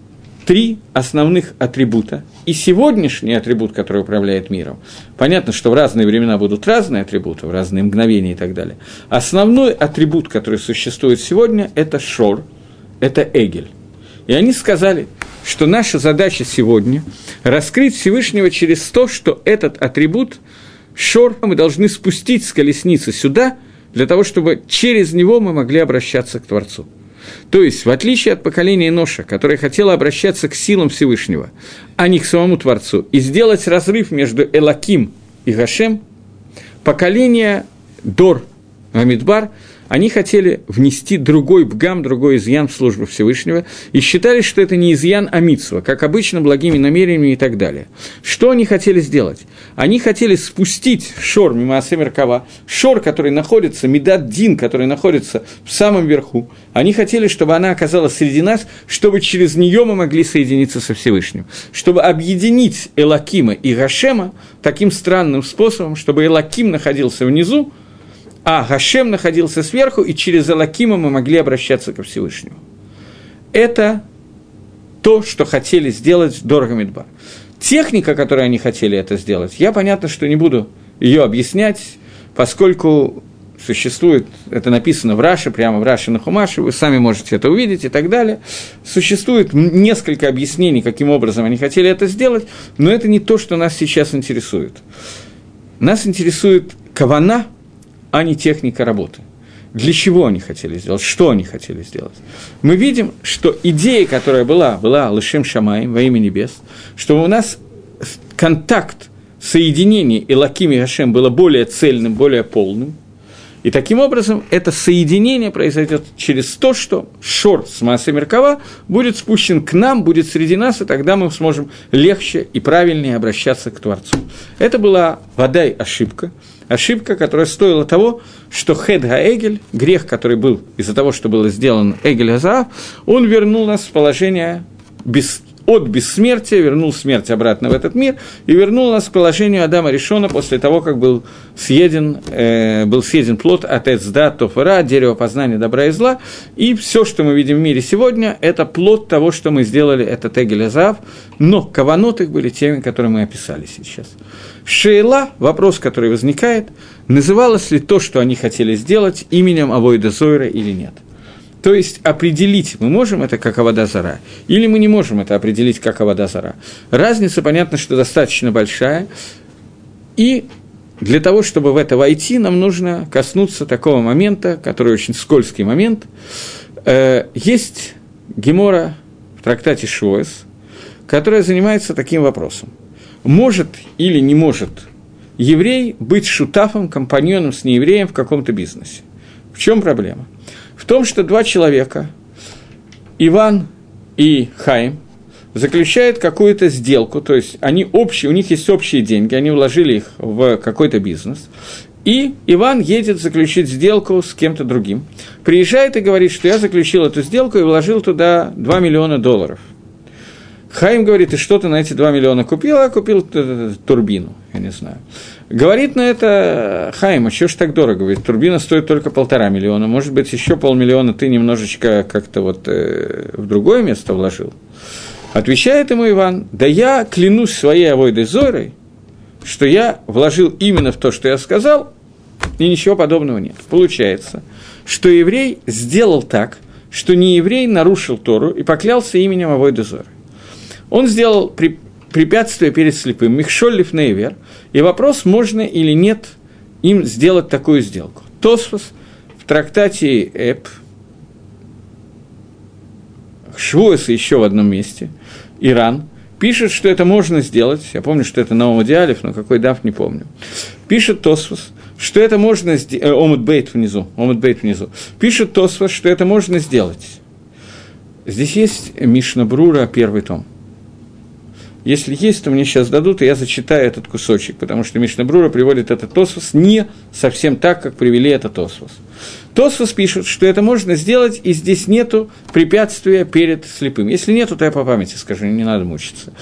три основных атрибута. И сегодняшний атрибут, который управляет миром, понятно, что в разные времена будут разные атрибуты, в разные мгновения и так далее. Основной атрибут, который существует сегодня, это шор, это эгель. И они сказали, что наша задача сегодня – раскрыть Всевышнего через то, что этот атрибут, шор, мы должны спустить с колесницы сюда, для того, чтобы через него мы могли обращаться к Творцу. То есть, в отличие от поколения Ноша, которое хотело обращаться к силам Всевышнего, а не к самому Творцу, и сделать разрыв между Элаким и Гашем, поколение Дор Амидбар – они хотели внести другой бгам, другой изъян в службу Всевышнего, и считали, что это не изъян, а митсва, как обычно, благими намерениями и так далее. Что они хотели сделать? Они хотели спустить шор мимо Асемеркова, шор, который находится, Медат Дин, который находится в самом верху, они хотели, чтобы она оказалась среди нас, чтобы через нее мы могли соединиться со Всевышним, чтобы объединить Элакима и Гашема таким странным способом, чтобы Элаким находился внизу, а Гашем находился сверху, и через Алакима мы могли обращаться ко Всевышнему. Это то, что хотели сделать Дорога Мидбар. Техника, которой они хотели это сделать, я, понятно, что не буду ее объяснять, поскольку существует, это написано в Раше, прямо в Раше на Хумаше, вы сами можете это увидеть и так далее. Существует несколько объяснений, каким образом они хотели это сделать, но это не то, что нас сейчас интересует. Нас интересует кавана – а не техника работы. Для чего они хотели сделать, что они хотели сделать. Мы видим, что идея, которая была, была Лышем Шамаем во имя небес, что у нас контакт, соединение Илаким и Гашем было более цельным, более полным, и таким образом это соединение произойдет через то, что шор с массой Меркава будет спущен к нам, будет среди нас, и тогда мы сможем легче и правильнее обращаться к Творцу. Это была вода и ошибка, ошибка, которая стоила того, что Хед Гаэгель, грех, который был из-за того, что было сделан Эгель Азаав, он вернул нас в положение без, от бессмертия, вернул смерть обратно в этот мир и вернул нас к положению Адама Решона после того, как был съеден, э, был съеден плод от Эцда Тофера, дерево познания добра и зла, и все, что мы видим в мире сегодня, это плод того, что мы сделали, это Тегель Азаав, но каванот их были теми, которые мы описали сейчас. Шейла, вопрос, который возникает, называлось ли то, что они хотели сделать, именем Авойда Зойра или нет. То есть определить, мы можем это как Аводазара, или мы не можем это определить как Аводазара. Разница, понятно, что достаточно большая, и для того, чтобы в это войти, нам нужно коснуться такого момента, который очень скользкий момент. Э, есть Гемора в трактате Шуэс, которая занимается таким вопросом может или не может еврей быть шутафом, компаньоном с неевреем в каком-то бизнесе. В чем проблема? В том, что два человека, Иван и Хайм, заключают какую-то сделку, то есть они общие, у них есть общие деньги, они вложили их в какой-то бизнес, и Иван едет заключить сделку с кем-то другим. Приезжает и говорит, что я заключил эту сделку и вложил туда 2 миллиона долларов – Хаим говорит, и что ты на эти 2 миллиона купил? А купил турбину, я не знаю. Говорит на это Хаим, а что ж так дорого? Говорит, турбина стоит только полтора миллиона, может быть, еще полмиллиона ты немножечко как-то вот э, в другое место вложил. Отвечает ему Иван, да я клянусь своей авойдой Зорой, что я вложил именно в то, что я сказал, и ничего подобного нет. Получается, что еврей сделал так, что не еврей нарушил Тору и поклялся именем Авойды Зоры. Он сделал при, препятствие перед слепым, Михшоллиф Нейвер, и вопрос, можно или нет им сделать такую сделку. Тосфос в трактате Эп, Швуэс еще в одном месте, Иран, пишет, что это можно сделать, я помню, что это Наум Диалев, но какой дав, не помню. Пишет Тосфос, что это можно сделать, э, Омут Бейт внизу, Омут Бейт внизу, пишет Тосфос, что это можно сделать. Здесь есть Мишна Брура, первый том. Если есть, то мне сейчас дадут, и я зачитаю этот кусочек, потому что Мишна Брура приводит этот Тосфос не совсем так, как привели этот Тосфос. Тосфос пишет, что это можно сделать, и здесь нету препятствия перед слепым. Если нету, то я по памяти скажу, не надо мучиться.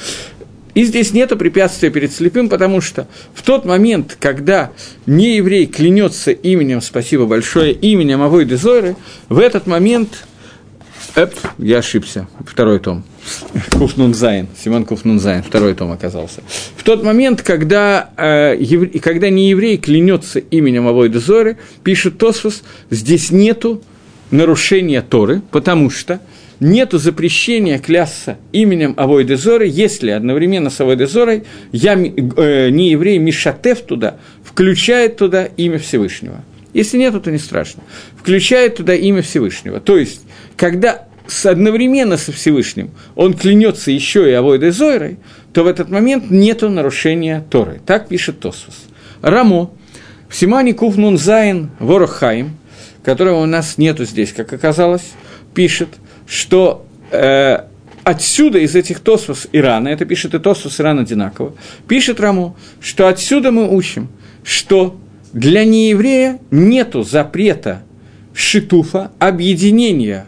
И здесь нет препятствия перед слепым, потому что в тот момент, когда не еврей клянется именем, спасибо большое, именем עבודה זרה, в этот момент Эп, я ошибся. Второй том. קנ"ז. סימן קנ"ז. Второй том оказался. В тот момент, когда, э, евре, когда не еврей клянется именем עבודה זרה, пишет תוספות, здесь нету нарушения Торы, потому что нету запрещения клясться именем Авойды Зоры, если одновременно с Авойды Зорой я, э, не еврей, Мишатев туда, включает туда имя Всевышнего. Если нет, то не страшно. Включает туда имя Всевышнего. То есть, когда одновременно со Всевышним он клянется еще и Авойдой Зойрой, то в этот момент нет нарушения Торы. Так пишет Тосфос. Рамо, в Симане Куфнун Зайн Ворохаим, которого у нас нету здесь, как оказалось, пишет, что э, отсюда, из этих Тосфос Ирана, это пишет и Тосфос Иран одинаково, пишет Рамо, что отсюда мы учим, что для нееврея нету запрета шитуфа, объединения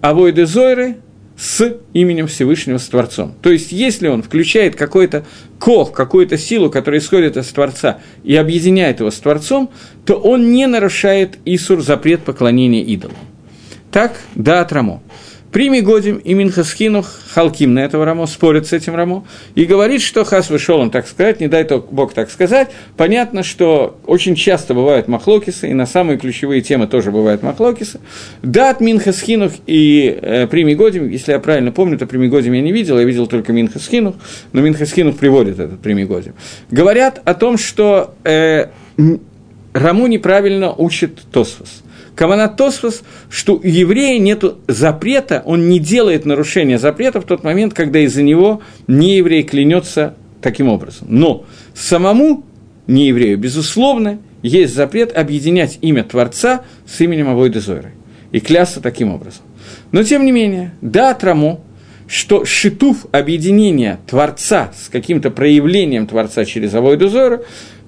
авойды Зойры с именем Всевышнего, с Творцом. То есть, если он включает какой-то кох, какую-то силу, которая исходит из Творца, и объединяет его с Творцом, то он не нарушает Исур запрет поклонения идолам. Так, да, от Рамо. Прими Годим и Минхасхинух Халким на этого Рамо, спорит с этим Рамо, и говорит, что Хас вышел он так сказать, не дай Бог так сказать. Понятно, что очень часто бывают махлокисы, и на самые ключевые темы тоже бывают махлокисы. Да, от Минхасхинух и э, Прими Годим, если я правильно помню, то Прими Годим я не видел, я видел только Минхасхинух, но Минхасхинух приводит этот Прими Годим. Говорят о том, что э, Раму неправильно учит Тосфос. Каванат Тосфос, что у еврея нет запрета, он не делает нарушения запрета в тот момент, когда из-за него нееврей клянется таким образом. Но самому нееврею, безусловно, есть запрет объединять имя Творца с именем Авойда Зойры и клясться таким образом. Но, тем не менее, да, Трамо, что шитуф объединения Творца с каким-то проявлением Творца через Авойду Зойру,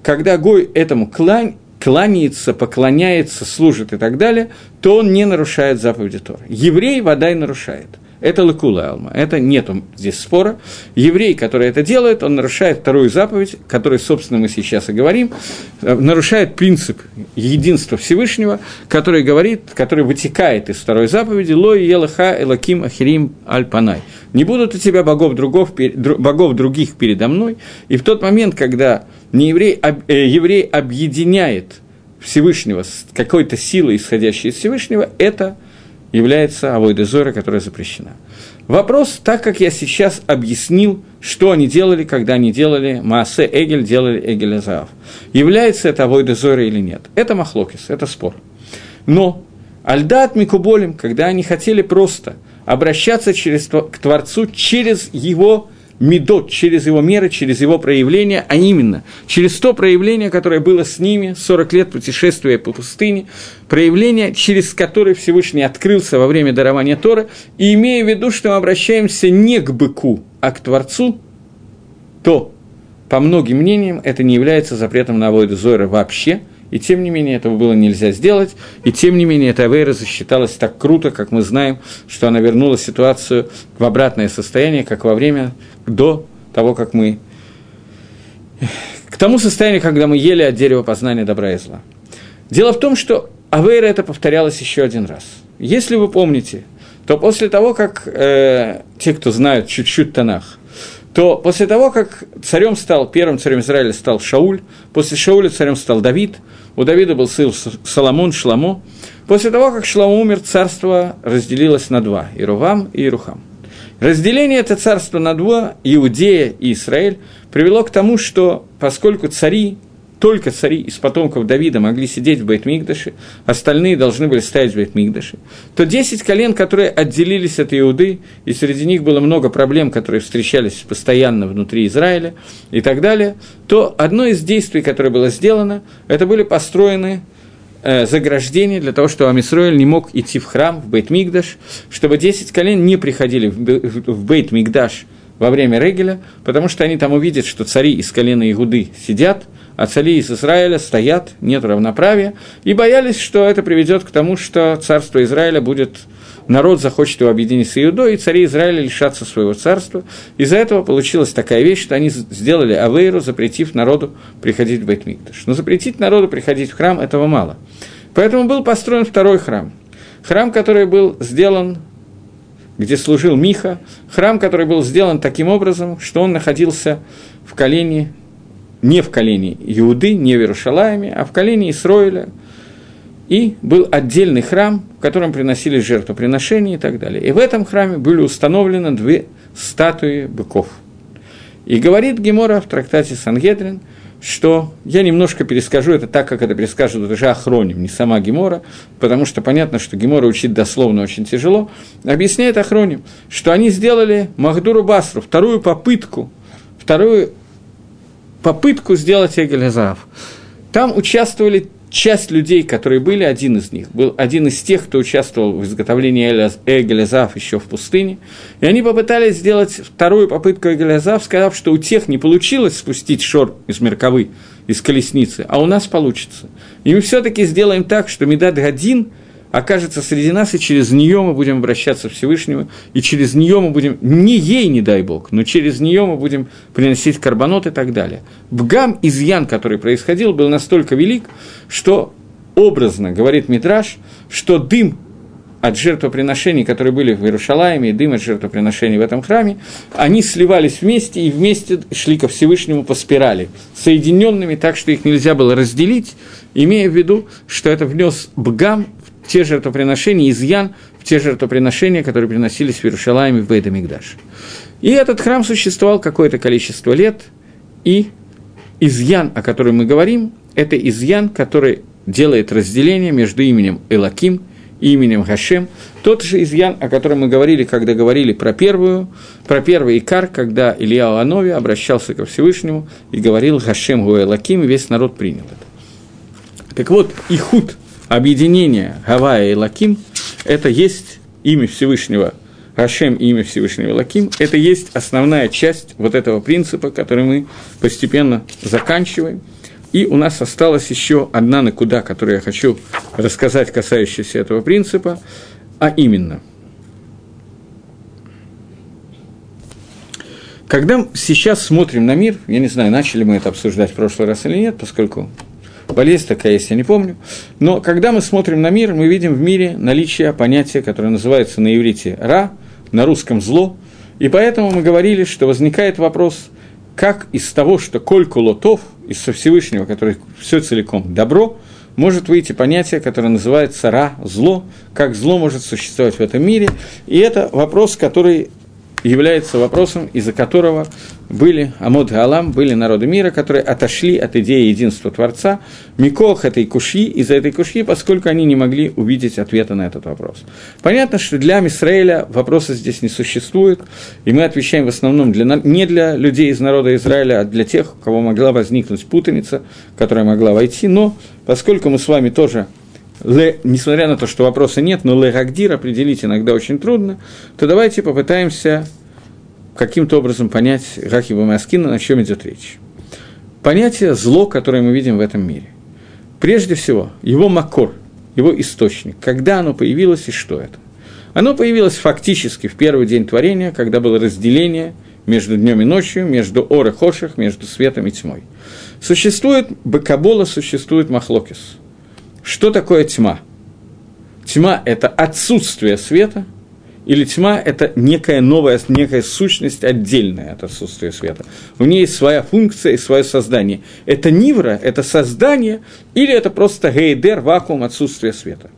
когда Гой этому клань, кланяется, поклоняется, служит и так далее, то он не нарушает заповеди Торы. Еврей вода и нарушает. Это лакула алма, это нету здесь спора. Еврей, который это делает, он нарушает вторую заповедь, которой, собственно, мы сейчас и говорим, э, нарушает принцип единства Всевышнего, который говорит, который вытекает из второй заповеди «Лой елаха элаким ахирим альпанай». «Не будут у тебя богов, другов, богов других передо мной». И в тот момент, когда не еврей, а, э, еврей объединяет Всевышнего с какой-то силой, исходящей из Всевышнего, это является авойда зора, которая запрещена. Вопрос, так как я сейчас объяснил, что они делали, когда они делали Маасе Эгель, делали Эгель Азаав. Является это авойда зора или нет? Это махлокис, это спор. Но Альдат Микуболим, когда они хотели просто обращаться через, к Творцу через его медот через его меры, через его проявления, а именно через то проявление, которое было с ними 40 лет путешествия по пустыне, проявление, через которое Всевышний открылся во время дарования Тора, и имея в виду, что мы обращаемся не к быку, а к Творцу, то, по многим мнениям, это не является запретом на Авойду Зойра вообще – и тем не менее этого было нельзя сделать, и тем не менее эта Авейра засчиталась так круто, как мы знаем, что она вернула ситуацию в обратное состояние, как во время, до того, как мы... К тому состоянию, когда мы ели от дерева познания добра и зла. Дело в том, что Авейра это повторялось еще один раз. Если вы помните, то после того, как э, те, кто знают чуть-чуть Танах, то после того, как царем стал, первым царем Израиля стал Шауль, после Шауля царем стал Давид, у Давида был сын Соломон, Шламо. После того, как Шламо умер, царство разделилось на два – Ирувам и Ирухам. Разделение это царство на два, Иудея и Израиль, привело к тому, что поскольку цари только цари из потомков Давида могли сидеть в Бейтмигдаше, остальные должны были стоять в Бейтмигдаше, то 10 колен, которые отделились от Иуды, и среди них было много проблем, которые встречались постоянно внутри Израиля и так далее, то одно из действий, которое было сделано, это были построены э, заграждения для того, чтобы Амисроэль не мог идти в храм, в Бейт-Мигдаш, чтобы 10 колен не приходили в Бейт-Мигдаш во время Регеля, потому что они там увидят, что цари из колена Игуды сидят – а цари из Израиля стоят, нет равноправия, и боялись, что это приведет к тому, что царство Израиля будет народ захочет его объединить с Иудой, и цари Израиля лишатся своего царства. Из-за этого получилась такая вещь, что они сделали Авейру, запретив народу приходить в Бейтмикташ. Но запретить народу приходить в храм – этого мало. Поэтому был построен второй храм. Храм, который был сделан где служил Миха, храм, который был сделан таким образом, что он находился в колене, не в колене Иуды, не в Иерушалайме, а в колене Исроиля, и был отдельный храм, в котором приносили жертвоприношения и так далее. И в этом храме были установлены две статуи быков. И говорит Гемора в трактате Сангедрин, что я немножко перескажу это так, как это перескажет уже Ахроним, не сама Гемора, потому что понятно, что Гемора учить дословно очень тяжело, объясняет Ахроним, что они сделали Махдуру Басру, вторую попытку, вторую попытку сделать Эгелезав. Там участвовали часть людей, которые были, один из них, был один из тех, кто участвовал в изготовлении Эгелезав еще в пустыне, и они попытались сделать вторую попытку Эгелезав, сказав, что у тех не получилось спустить шор из мерковы, из колесницы, а у нас получится. И мы все-таки сделаем так, что Медад Гадин – окажется среди нас, и через нее мы будем обращаться к Всевышнему, и через нее мы будем, не ей, не дай Бог, но через нее мы будем приносить карбонот и так далее. Бгам, изъян, который происходил, был настолько велик, что образно, говорит Митраш, что дым от жертвоприношений, которые были в Иерушалайме, и дым от жертвоприношений в этом храме, они сливались вместе и вместе шли ко Всевышнему по спирали, соединенными так, что их нельзя было разделить, имея в виду, что это внес Бгам те жертвоприношения, изъян в те жертвоприношения, которые приносились в Иерушалайме в Бейдамикдаш. И этот храм существовал какое-то количество лет, и изъян, о котором мы говорим, это изъян, который делает разделение между именем Элаким и именем Хашем. Тот же изъян, о котором мы говорили, когда говорили про первую, про первый Икар, когда Илья Анови обращался ко Всевышнему и говорил Хашем Гуэлаким, и весь народ принял это. Так вот, Ихуд – объединение Гавая и Лаким – это есть имя Всевышнего Рашем и имя Всевышнего Лаким, это есть основная часть вот этого принципа, который мы постепенно заканчиваем. И у нас осталась еще одна накуда, которую я хочу рассказать, касающаяся этого принципа, а именно – Когда сейчас смотрим на мир, я не знаю, начали мы это обсуждать в прошлый раз или нет, поскольку болезнь такая есть, я не помню. Но когда мы смотрим на мир, мы видим в мире наличие понятия, которое называется на иврите «ра», на русском «зло», и поэтому мы говорили, что возникает вопрос, как из того, что кольку лотов, из Всевышнего, который все целиком добро, может выйти понятие, которое называется «ра», «зло», как зло может существовать в этом мире. И это вопрос, который является вопросом, из-за которого были Амод Галам, были народы мира, которые отошли от идеи единства Творца, Микох этой куши, из-за этой куши, поскольку они не могли увидеть ответа на этот вопрос. Понятно, что для Мисраэля вопроса здесь не существует, и мы отвечаем в основном для, не для людей из народа Израиля, а для тех, у кого могла возникнуть путаница, которая могла войти, но поскольку мы с вами тоже Ле, несмотря на то, что вопроса нет, но легагдир определить иногда очень трудно, то давайте попытаемся каким-то образом понять Гахиба Маскина, о чем идет речь. Понятие зло, которое мы видим в этом мире. Прежде всего, его макор, его источник, когда оно появилось и что это. Оно появилось фактически в первый день творения, когда было разделение между днем и ночью, между ор и хоших, между светом и тьмой. Существует бакабола, существует махлокис – что такое тьма? Тьма – это отсутствие света, или тьма – это некая новая, некая сущность отдельная от отсутствия света. У нее есть своя функция и свое создание. Это нивра, это создание, или это просто гейдер, вакуум отсутствия света.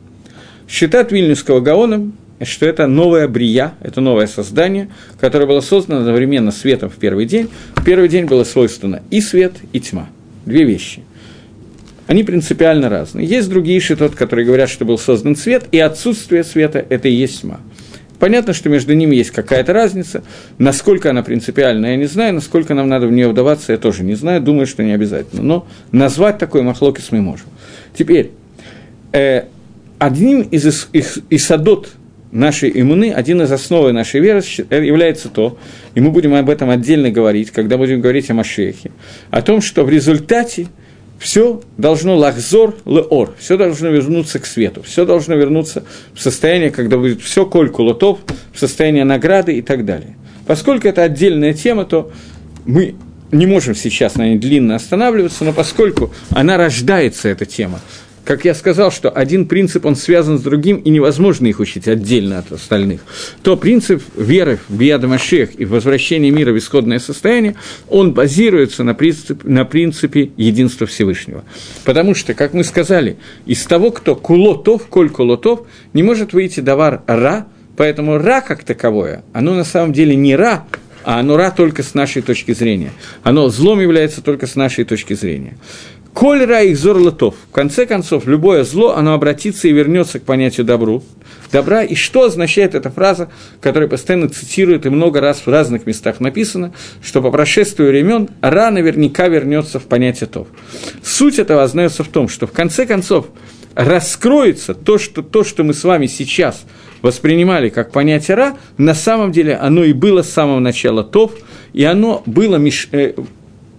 Считают Вильнюсского Гаона, что это новая брия, это новое создание, которое было создано одновременно светом в первый день. В первый день было свойственно и свет, и тьма. Две вещи они принципиально разные. Есть другие шитот, которые говорят, что был создан свет, и отсутствие света – это и есть тьма. Понятно, что между ними есть какая-то разница. Насколько она принципиальна, я не знаю. Насколько нам надо в нее вдаваться, я тоже не знаю. Думаю, что не обязательно. Но назвать такой махлокис мы можем. Теперь, э, одним из исадот нашей иммуны, один из основ нашей веры э, является то, и мы будем об этом отдельно говорить, когда будем говорить о Машехе, о том, что в результате – все должно лахзор леор, все должно вернуться к свету, все должно вернуться в состояние, когда будет все кольку лотов, в состояние награды и так далее. Поскольку это отдельная тема, то мы не можем сейчас на ней длинно останавливаться, но поскольку она рождается, эта тема, как я сказал, что один принцип, он связан с другим, и невозможно их учить отдельно от остальных, то принцип веры в Биада Машех и возвращение мира в исходное состояние, он базируется на, принцип, на принципе единства Всевышнего. Потому что, как мы сказали, из того, кто кулотов, коль кулотов, не может выйти давар ра, поэтому ра как таковое, оно на самом деле не ра, а оно ра только с нашей точки зрения. Оно злом является только с нашей точки зрения. Коль их зор лотов. В конце концов, любое зло, оно обратится и вернется к понятию добру, добра. И что означает эта фраза, которая постоянно цитирует и много раз в разных местах написано, что по прошествию времен ра наверняка вернется в понятие тов. Суть этого ознается в том, что в конце концов раскроется то, что, то, что мы с вами сейчас воспринимали как понятие ра, на самом деле оно и было с самого начала тов, и оно было меш...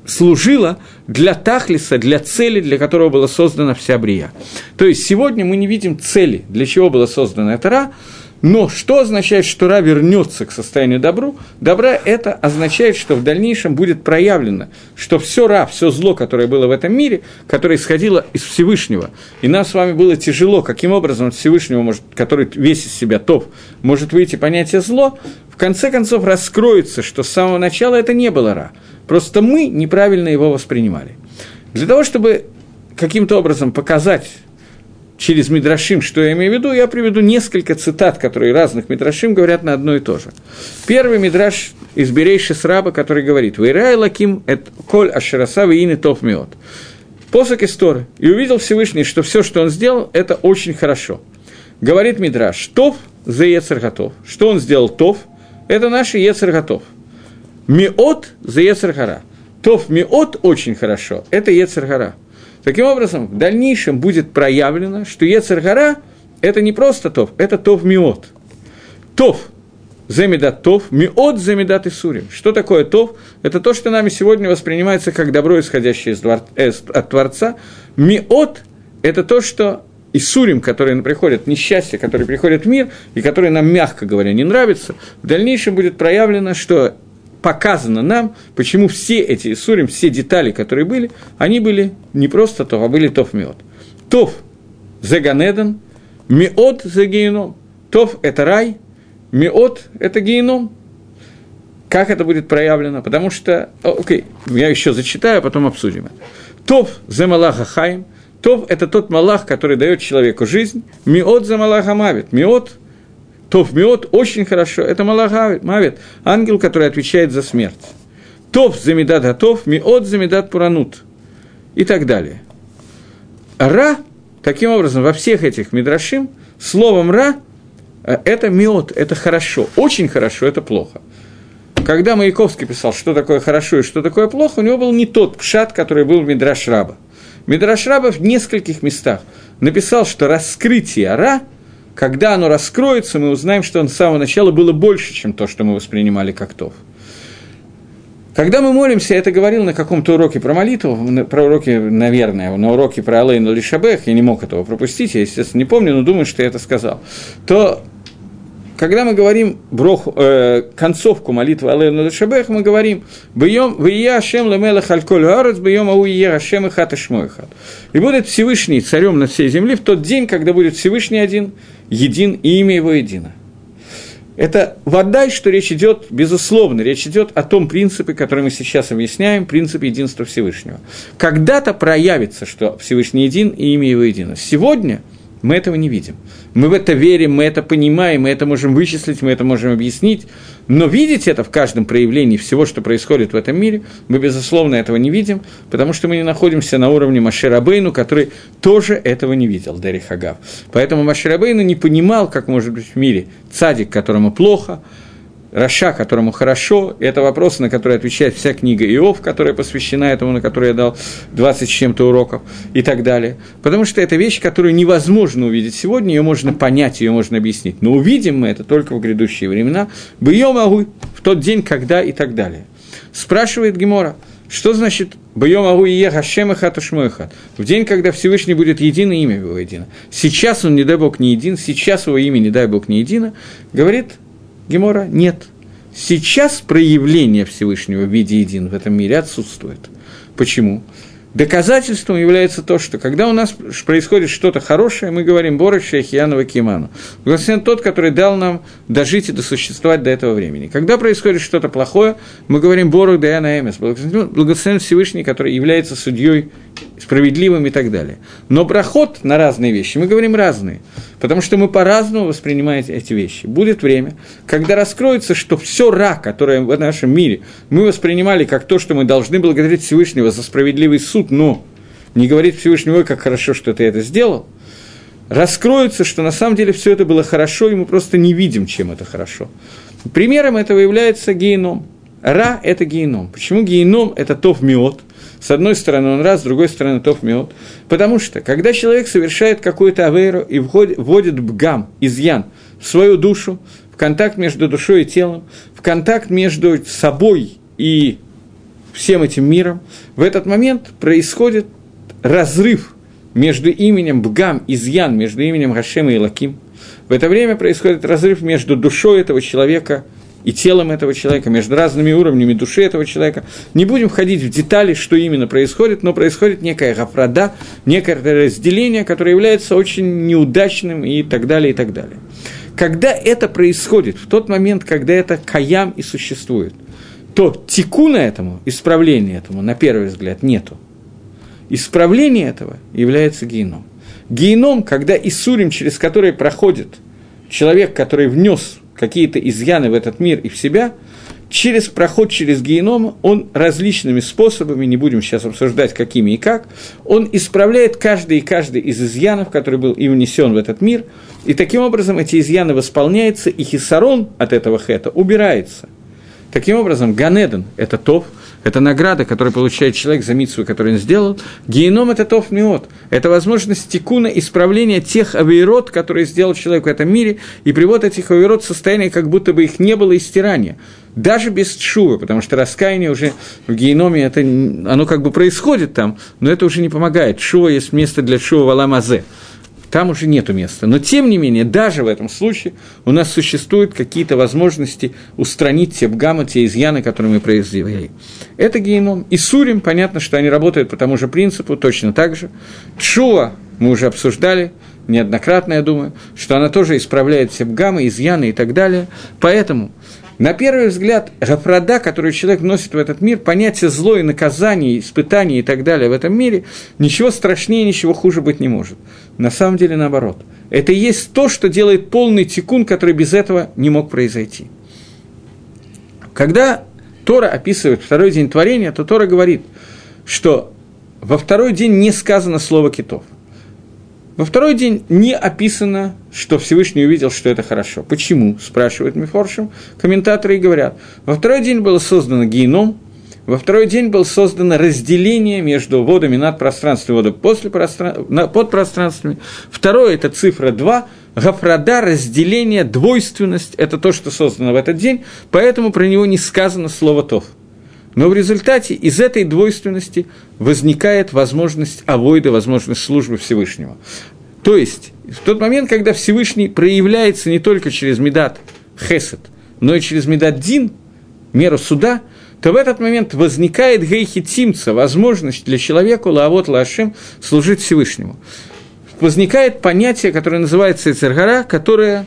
Служило для Тахлиса, для цели, для которого была создана вся Брия. То есть сегодня мы не видим цели, для чего была создана эта Ра, но что означает, что Ра вернется к состоянию добру? Добра это означает, что в дальнейшем будет проявлено, что все Ра, все зло, которое было в этом мире, которое исходило из Всевышнего, и нам с вами было тяжело, каким образом Всевышнего, может, который весь из себя топ, может выйти понятие зло, в конце концов раскроется, что с самого начала это не было Ра. Просто мы неправильно его воспринимали. Для того, чтобы каким-то образом показать через Мидрашим, что я имею в виду, я приведу несколько цитат, которые разных Мидрашим говорят на одно и то же. Первый Мидраш из Берейши Сраба, который говорит «Вейрай лаким эт коль ашераса виины тов миот». Посок истории. И увидел Всевышний, что все, что он сделал, это очень хорошо. Говорит Мидраш, Тов за Ецер готов. Что он сделал Тов? Это наши Ецер готов. Миот за Ецергара. Тов миот очень хорошо, это Ецергара. Таким образом, в дальнейшем будет проявлено, что Ецергара – это не просто Тов, это Тов миот. Тов Земидат Тов, Миот Земидат Исурим. Что такое Тов? Это то, что нами сегодня воспринимается как добро, исходящее из двор... э, от Творца. Миот – это то, что Исурим, которые приходят, несчастье, которые приходят в мир, и которые нам, мягко говоря, не нравятся, в дальнейшем будет проявлено, что показано нам, почему все эти Исурим, все детали, которые были, они были не просто Тов, а были Тов Миот. Тов – за Ганеден, Миот – за Геном. Тов – это рай, Миот – это Геном. Как это будет проявлено? Потому что, окей, я еще зачитаю, а потом обсудим это. Тов – за Малаха Хаим, Тов – это тот Малах, который дает человеку жизнь, Миот – за Малаха Мавит, Миот – Тов Миот очень хорошо. Это Малахавит, ангел, который отвечает за смерть. Тов замедат готов, Миот замедат пуранут. И так далее. Ра, таким образом, во всех этих мидрашим, словом Ра, э, это миот, это хорошо, очень хорошо, это плохо. Когда Маяковский писал, что такое хорошо и что такое плохо, у него был не тот пшат, который был в Мидраш Раба. Мидраш Раба в нескольких местах написал, что раскрытие Ра – когда оно раскроется, мы узнаем, что он с самого начала было больше, чем то, что мы воспринимали как Тов. Когда мы молимся, я это говорил на каком-то уроке про молитву, про уроки, наверное, на уроке про Алейну Лишабех, я не мог этого пропустить, я, естественно, не помню, но думаю, что я это сказал, то когда мы говорим брох, э, концовку молитвы Алейну Лишабех, мы говорим «Бьем вия Ашем лемелах альколь гарец, бьем ау ие Ашем и хат и хат». И будет Всевышний царем на всей земле в тот день, когда будет Всевышний один – един, и имя его едино. Это вода, что речь идет, безусловно, речь идет о том принципе, который мы сейчас объясняем, принцип единства Всевышнего. Когда-то проявится, что Всевышний един и имя его едино. Сегодня мы этого не видим. Мы в это верим, мы это понимаем, мы это можем вычислить, мы это можем объяснить, но видеть это в каждом проявлении всего, что происходит в этом мире, мы, безусловно, этого не видим, потому что мы не находимся на уровне Маширабейну, который тоже этого не видел, Дери Хагав. Поэтому Маширабейну не понимал, как может быть в мире цадик, которому плохо, Раша, которому хорошо, это вопросы, на которые отвечает вся книга Иов, которая посвящена этому, на которой я дал 20 с чем-то уроков и так далее. Потому что это вещь, которую невозможно увидеть сегодня, ее можно понять, ее можно объяснить. Но увидим мы это только в грядущие времена, бьем могу в тот день, когда и так далее. Спрашивает Гемора, Что значит «Бьем Агу и Хашем и Хатушмойхат»? В день, когда Всевышний будет един, и имя его едино. Сейчас он, не дай Бог, не един, сейчас его имя, не дай Бог, не едино, говорит Гемора, нет. Сейчас проявление Всевышнего в виде един в этом мире отсутствует. Почему? Доказательством является то, что когда у нас происходит что-то хорошее, мы говорим «Борох Шейхиянова Киману». Благословен тот, который дал нам дожить и досуществовать до этого времени. Когда происходит что-то плохое, мы говорим «Борох Даяна Эмес». Благословен Всевышний, который является судьей справедливым и так далее. Но проход на разные вещи мы говорим разные, потому что мы по-разному воспринимаем эти вещи. Будет время, когда раскроется, что все ра, которое в нашем мире мы воспринимали как то, что мы должны благодарить Всевышнего за справедливый суд, но не говорить Всевышнему, ой, как хорошо, что ты это сделал, раскроется, что на самом деле все это было хорошо, и мы просто не видим, чем это хорошо. Примером этого является геном. Ра – это геном. Почему геном – это тов миот – с одной стороны он раз, с другой стороны тов мед. Потому что, когда человек совершает какую-то авейру и вводит бгам, изъян, в свою душу, в контакт между душой и телом, в контакт между собой и всем этим миром, в этот момент происходит разрыв между именем Бгам, изъян, между именем Гашема и Лаким. В это время происходит разрыв между душой этого человека и телом этого человека, между разными уровнями души этого человека. Не будем входить в детали, что именно происходит, но происходит некая гафрада, некое разделение, которое является очень неудачным и так далее, и так далее. Когда это происходит, в тот момент, когда это каям и существует, то тикуна этому, исправления этому, на первый взгляд, нету. Исправление этого является геном. Геном, когда Исурим, через который проходит человек, который внес какие-то изъяны в этот мир и в себя, через проход через геном, он различными способами, не будем сейчас обсуждать, какими и как, он исправляет каждый и каждый из изъянов, который был и внесен в этот мир, и таким образом эти изъяны восполняются, и хисарон от этого хета убирается. Таким образом, Ганеден – это топ – это награда, которую получает человек за митсву, которую он сделал. Геном – это тов миот. Это возможность тикуна исправления тех авейрот, которые сделал человек в этом мире, и привод этих авейрот в состояние, как будто бы их не было и стирания. Даже без чува, потому что раскаяние уже в геноме, это, оно как бы происходит там, но это уже не помогает. Шува есть место для шува валамазе там уже нет места. Но, тем не менее, даже в этом случае у нас существуют какие-то возможности устранить те бгамы, те изъяны, которые мы произвели. Это геном. И сурим, понятно, что они работают по тому же принципу, точно так же. Чуа мы уже обсуждали, неоднократно, я думаю, что она тоже исправляет все бгамы, изъяны и так далее. Поэтому на первый взгляд, гафрада, которую человек носит в этот мир, понятие зло и наказание, испытание и так далее в этом мире, ничего страшнее, ничего хуже быть не может. На самом деле наоборот. Это и есть то, что делает полный тикун, который без этого не мог произойти. Когда Тора описывает второй день творения, то Тора говорит, что во второй день не сказано слово китов. Во второй день не описано, что Всевышний увидел, что это хорошо. Почему? Спрашивают Мифоршим. Комментаторы и говорят. Во второй день было создано геном, во второй день было создано разделение между водами над пространством и водой после простран... под пространствами. Второе – это цифра 2, Гафрада, разделение, двойственность – это то, что создано в этот день, поэтому про него не сказано слово «тов». Но в результате из этой двойственности возникает возможность авойда, возможность службы Всевышнего. То есть, в тот момент, когда Всевышний проявляется не только через Медат Хесед, но и через Медат Дин, меру суда, то в этот момент возникает гейхи тимца, возможность для человека, лаавот лашем, служить Всевышнему. Возникает понятие, которое называется Эцергара, которое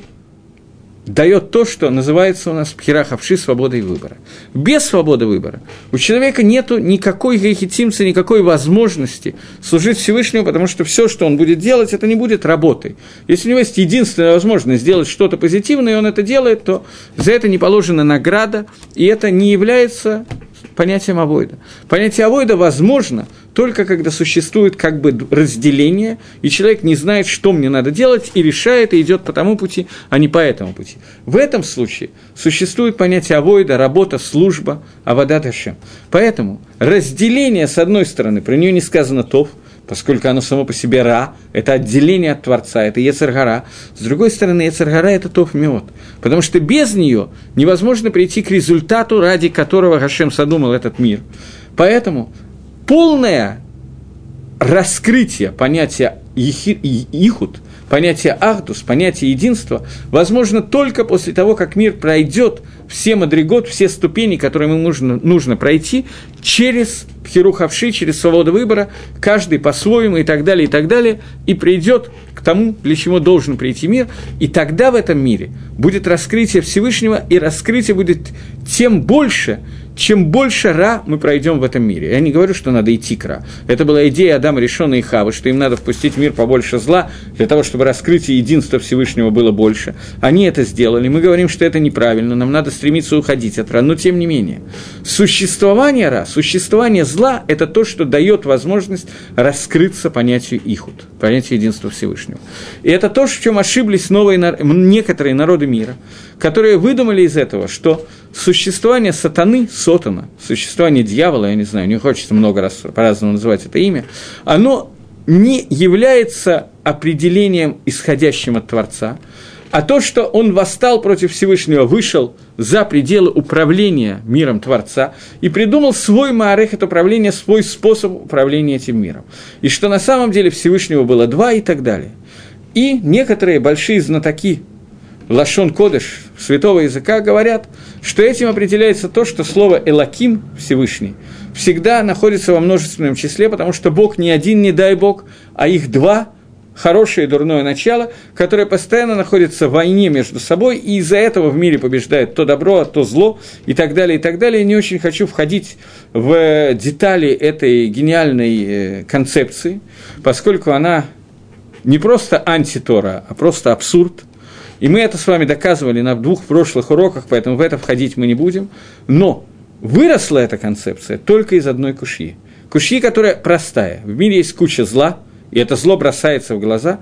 дает то, что называется у нас пхирахавши свободой выбора. Без свободы выбора у человека нет никакой грехитимца, никакой возможности служить Всевышнему, потому что все, что он будет делать, это не будет работой. Если у него есть единственная возможность сделать что-то позитивное, и он это делает, то за это не положена награда, и это не является понятием авойда. Понятие авойда возможно только когда существует как бы разделение, и человек не знает, что мне надо делать, и решает, и идет по тому пути, а не по этому пути. В этом случае существует понятие авойда, работа, служба, авода Ташем. Поэтому разделение, с одной стороны, про нее не сказано тов, поскольку оно само по себе ра, это отделение от Творца, это Ецергара. С другой стороны, Ецергара – это тов мед, потому что без нее невозможно прийти к результату, ради которого Гашем задумал этот мир – Поэтому полное раскрытие понятия ихуд, понятие ахдус, понятие единства возможно только после того, как мир пройдет все мадригот, все ступени, которые ему нужно, нужно пройти через хирухавши, через свободу выбора, каждый по-своему и так далее, и так далее, и придет к тому, для чего должен прийти мир, и тогда в этом мире будет раскрытие Всевышнего, и раскрытие будет тем больше, чем больше Ра мы пройдем в этом мире. Я не говорю, что надо идти к Ра. Это была идея Адама Решона и Хавы, что им надо впустить в мир побольше зла, для того, чтобы раскрытие единства Всевышнего было больше. Они это сделали. Мы говорим, что это неправильно, нам надо стремиться уходить от Ра. Но тем не менее, существование Ра, существование зла – это то, что дает возможность раскрыться понятию Ихуд, понятию единства Всевышнего. И это то, в чем ошиблись новые, некоторые народы мира, которые выдумали из этого, что существование сатаны, сотана, существование дьявола, я не знаю, не хочется много раз по-разному называть это имя, оно не является определением, исходящим от Творца, а то, что он восстал против Всевышнего, вышел за пределы управления миром Творца и придумал свой маарехет управления, свой способ управления этим миром. И что на самом деле Всевышнего было два и так далее. И некоторые большие знатоки Лашон Кодыш, святого языка, говорят, что этим определяется то, что слово «элаким» – Всевышний – всегда находится во множественном числе, потому что Бог не один, не дай Бог, а их два – хорошее и дурное начало, которое постоянно находится в войне между собой, и из-за этого в мире побеждает то добро, а то зло, и так далее, и так далее. Я не очень хочу входить в детали этой гениальной э, концепции, поскольку она не просто антитора, а просто абсурд – и мы это с вами доказывали на двух прошлых уроках, поэтому в это входить мы не будем. Но выросла эта концепция только из одной кушьи. Кушьи, которая простая. В мире есть куча зла, и это зло бросается в глаза.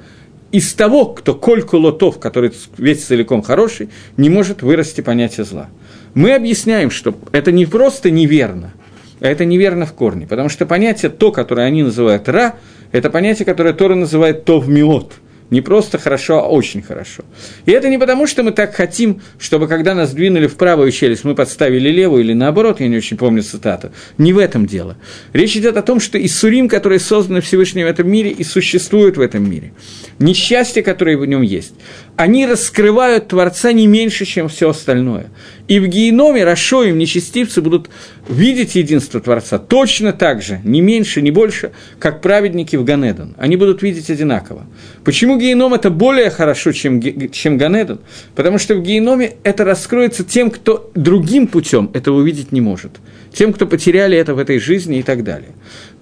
Из того, кто кольку лотов, который весь целиком хороший, не может вырасти понятие зла. Мы объясняем, что это не просто неверно, а это неверно в корне, потому что понятие то, которое они называют ра, это понятие, которое Тора называет тов миот – не просто хорошо, а очень хорошо. И это не потому, что мы так хотим, чтобы когда нас двинули в правую челюсть, мы подставили левую или наоборот, я не очень помню цитату. Не в этом дело. Речь идет о том, что Иссурим, которые созданы Всевышним в этом мире, и существуют в этом мире. Несчастье, которое в нем есть. Они раскрывают Творца не меньше, чем все остальное. И в геноме Рашоим нечестивцы будут видеть единство Творца точно так же, не меньше, не больше, как праведники в Ганедон. Они будут видеть одинаково. Почему геном это более хорошо, чем, чем Ганедон? Потому что в геноме это раскроется тем, кто другим путем этого увидеть не может. Тем, кто потеряли это в этой жизни и так далее.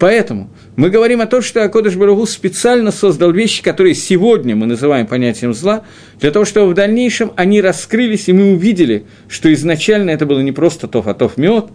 Поэтому мы говорим о том, что Акодыш Барагу специально создал вещи, которые сегодня мы называем понятием зла, для того, чтобы в дальнейшем они раскрылись, и мы увидели, что изначально это было не просто тов, а тов мед.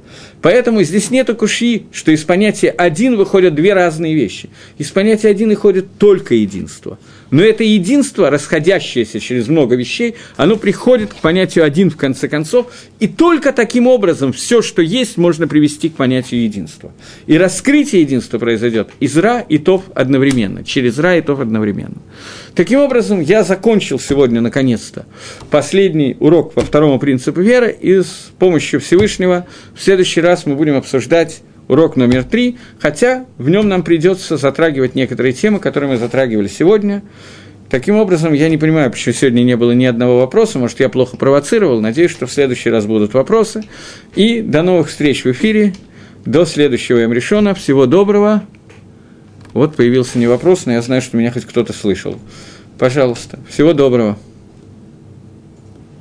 Поэтому здесь нету куши, что из понятия один выходят две разные вещи. Из понятия один выходит только единство – но это единство, расходящееся через много вещей, оно приходит к понятию один в конце концов, и только таким образом все, что есть, можно привести к понятию единства. И раскрытие единства произойдет из Ра и Тов одновременно, через Ра и Тов одновременно. Таким образом, я закончил сегодня, наконец-то, последний урок по второму принципу веры, и с помощью Всевышнего в следующий раз мы будем обсуждать урок номер три, хотя в нем нам придется затрагивать некоторые темы, которые мы затрагивали сегодня. Таким образом, я не понимаю, почему сегодня не было ни одного вопроса, может, я плохо провоцировал, надеюсь, что в следующий раз будут вопросы. И до новых встреч в эфире, до следующего им решено. Всего доброго. Вот появился не вопрос, но я знаю, что меня хоть кто-то слышал. Пожалуйста, всего доброго.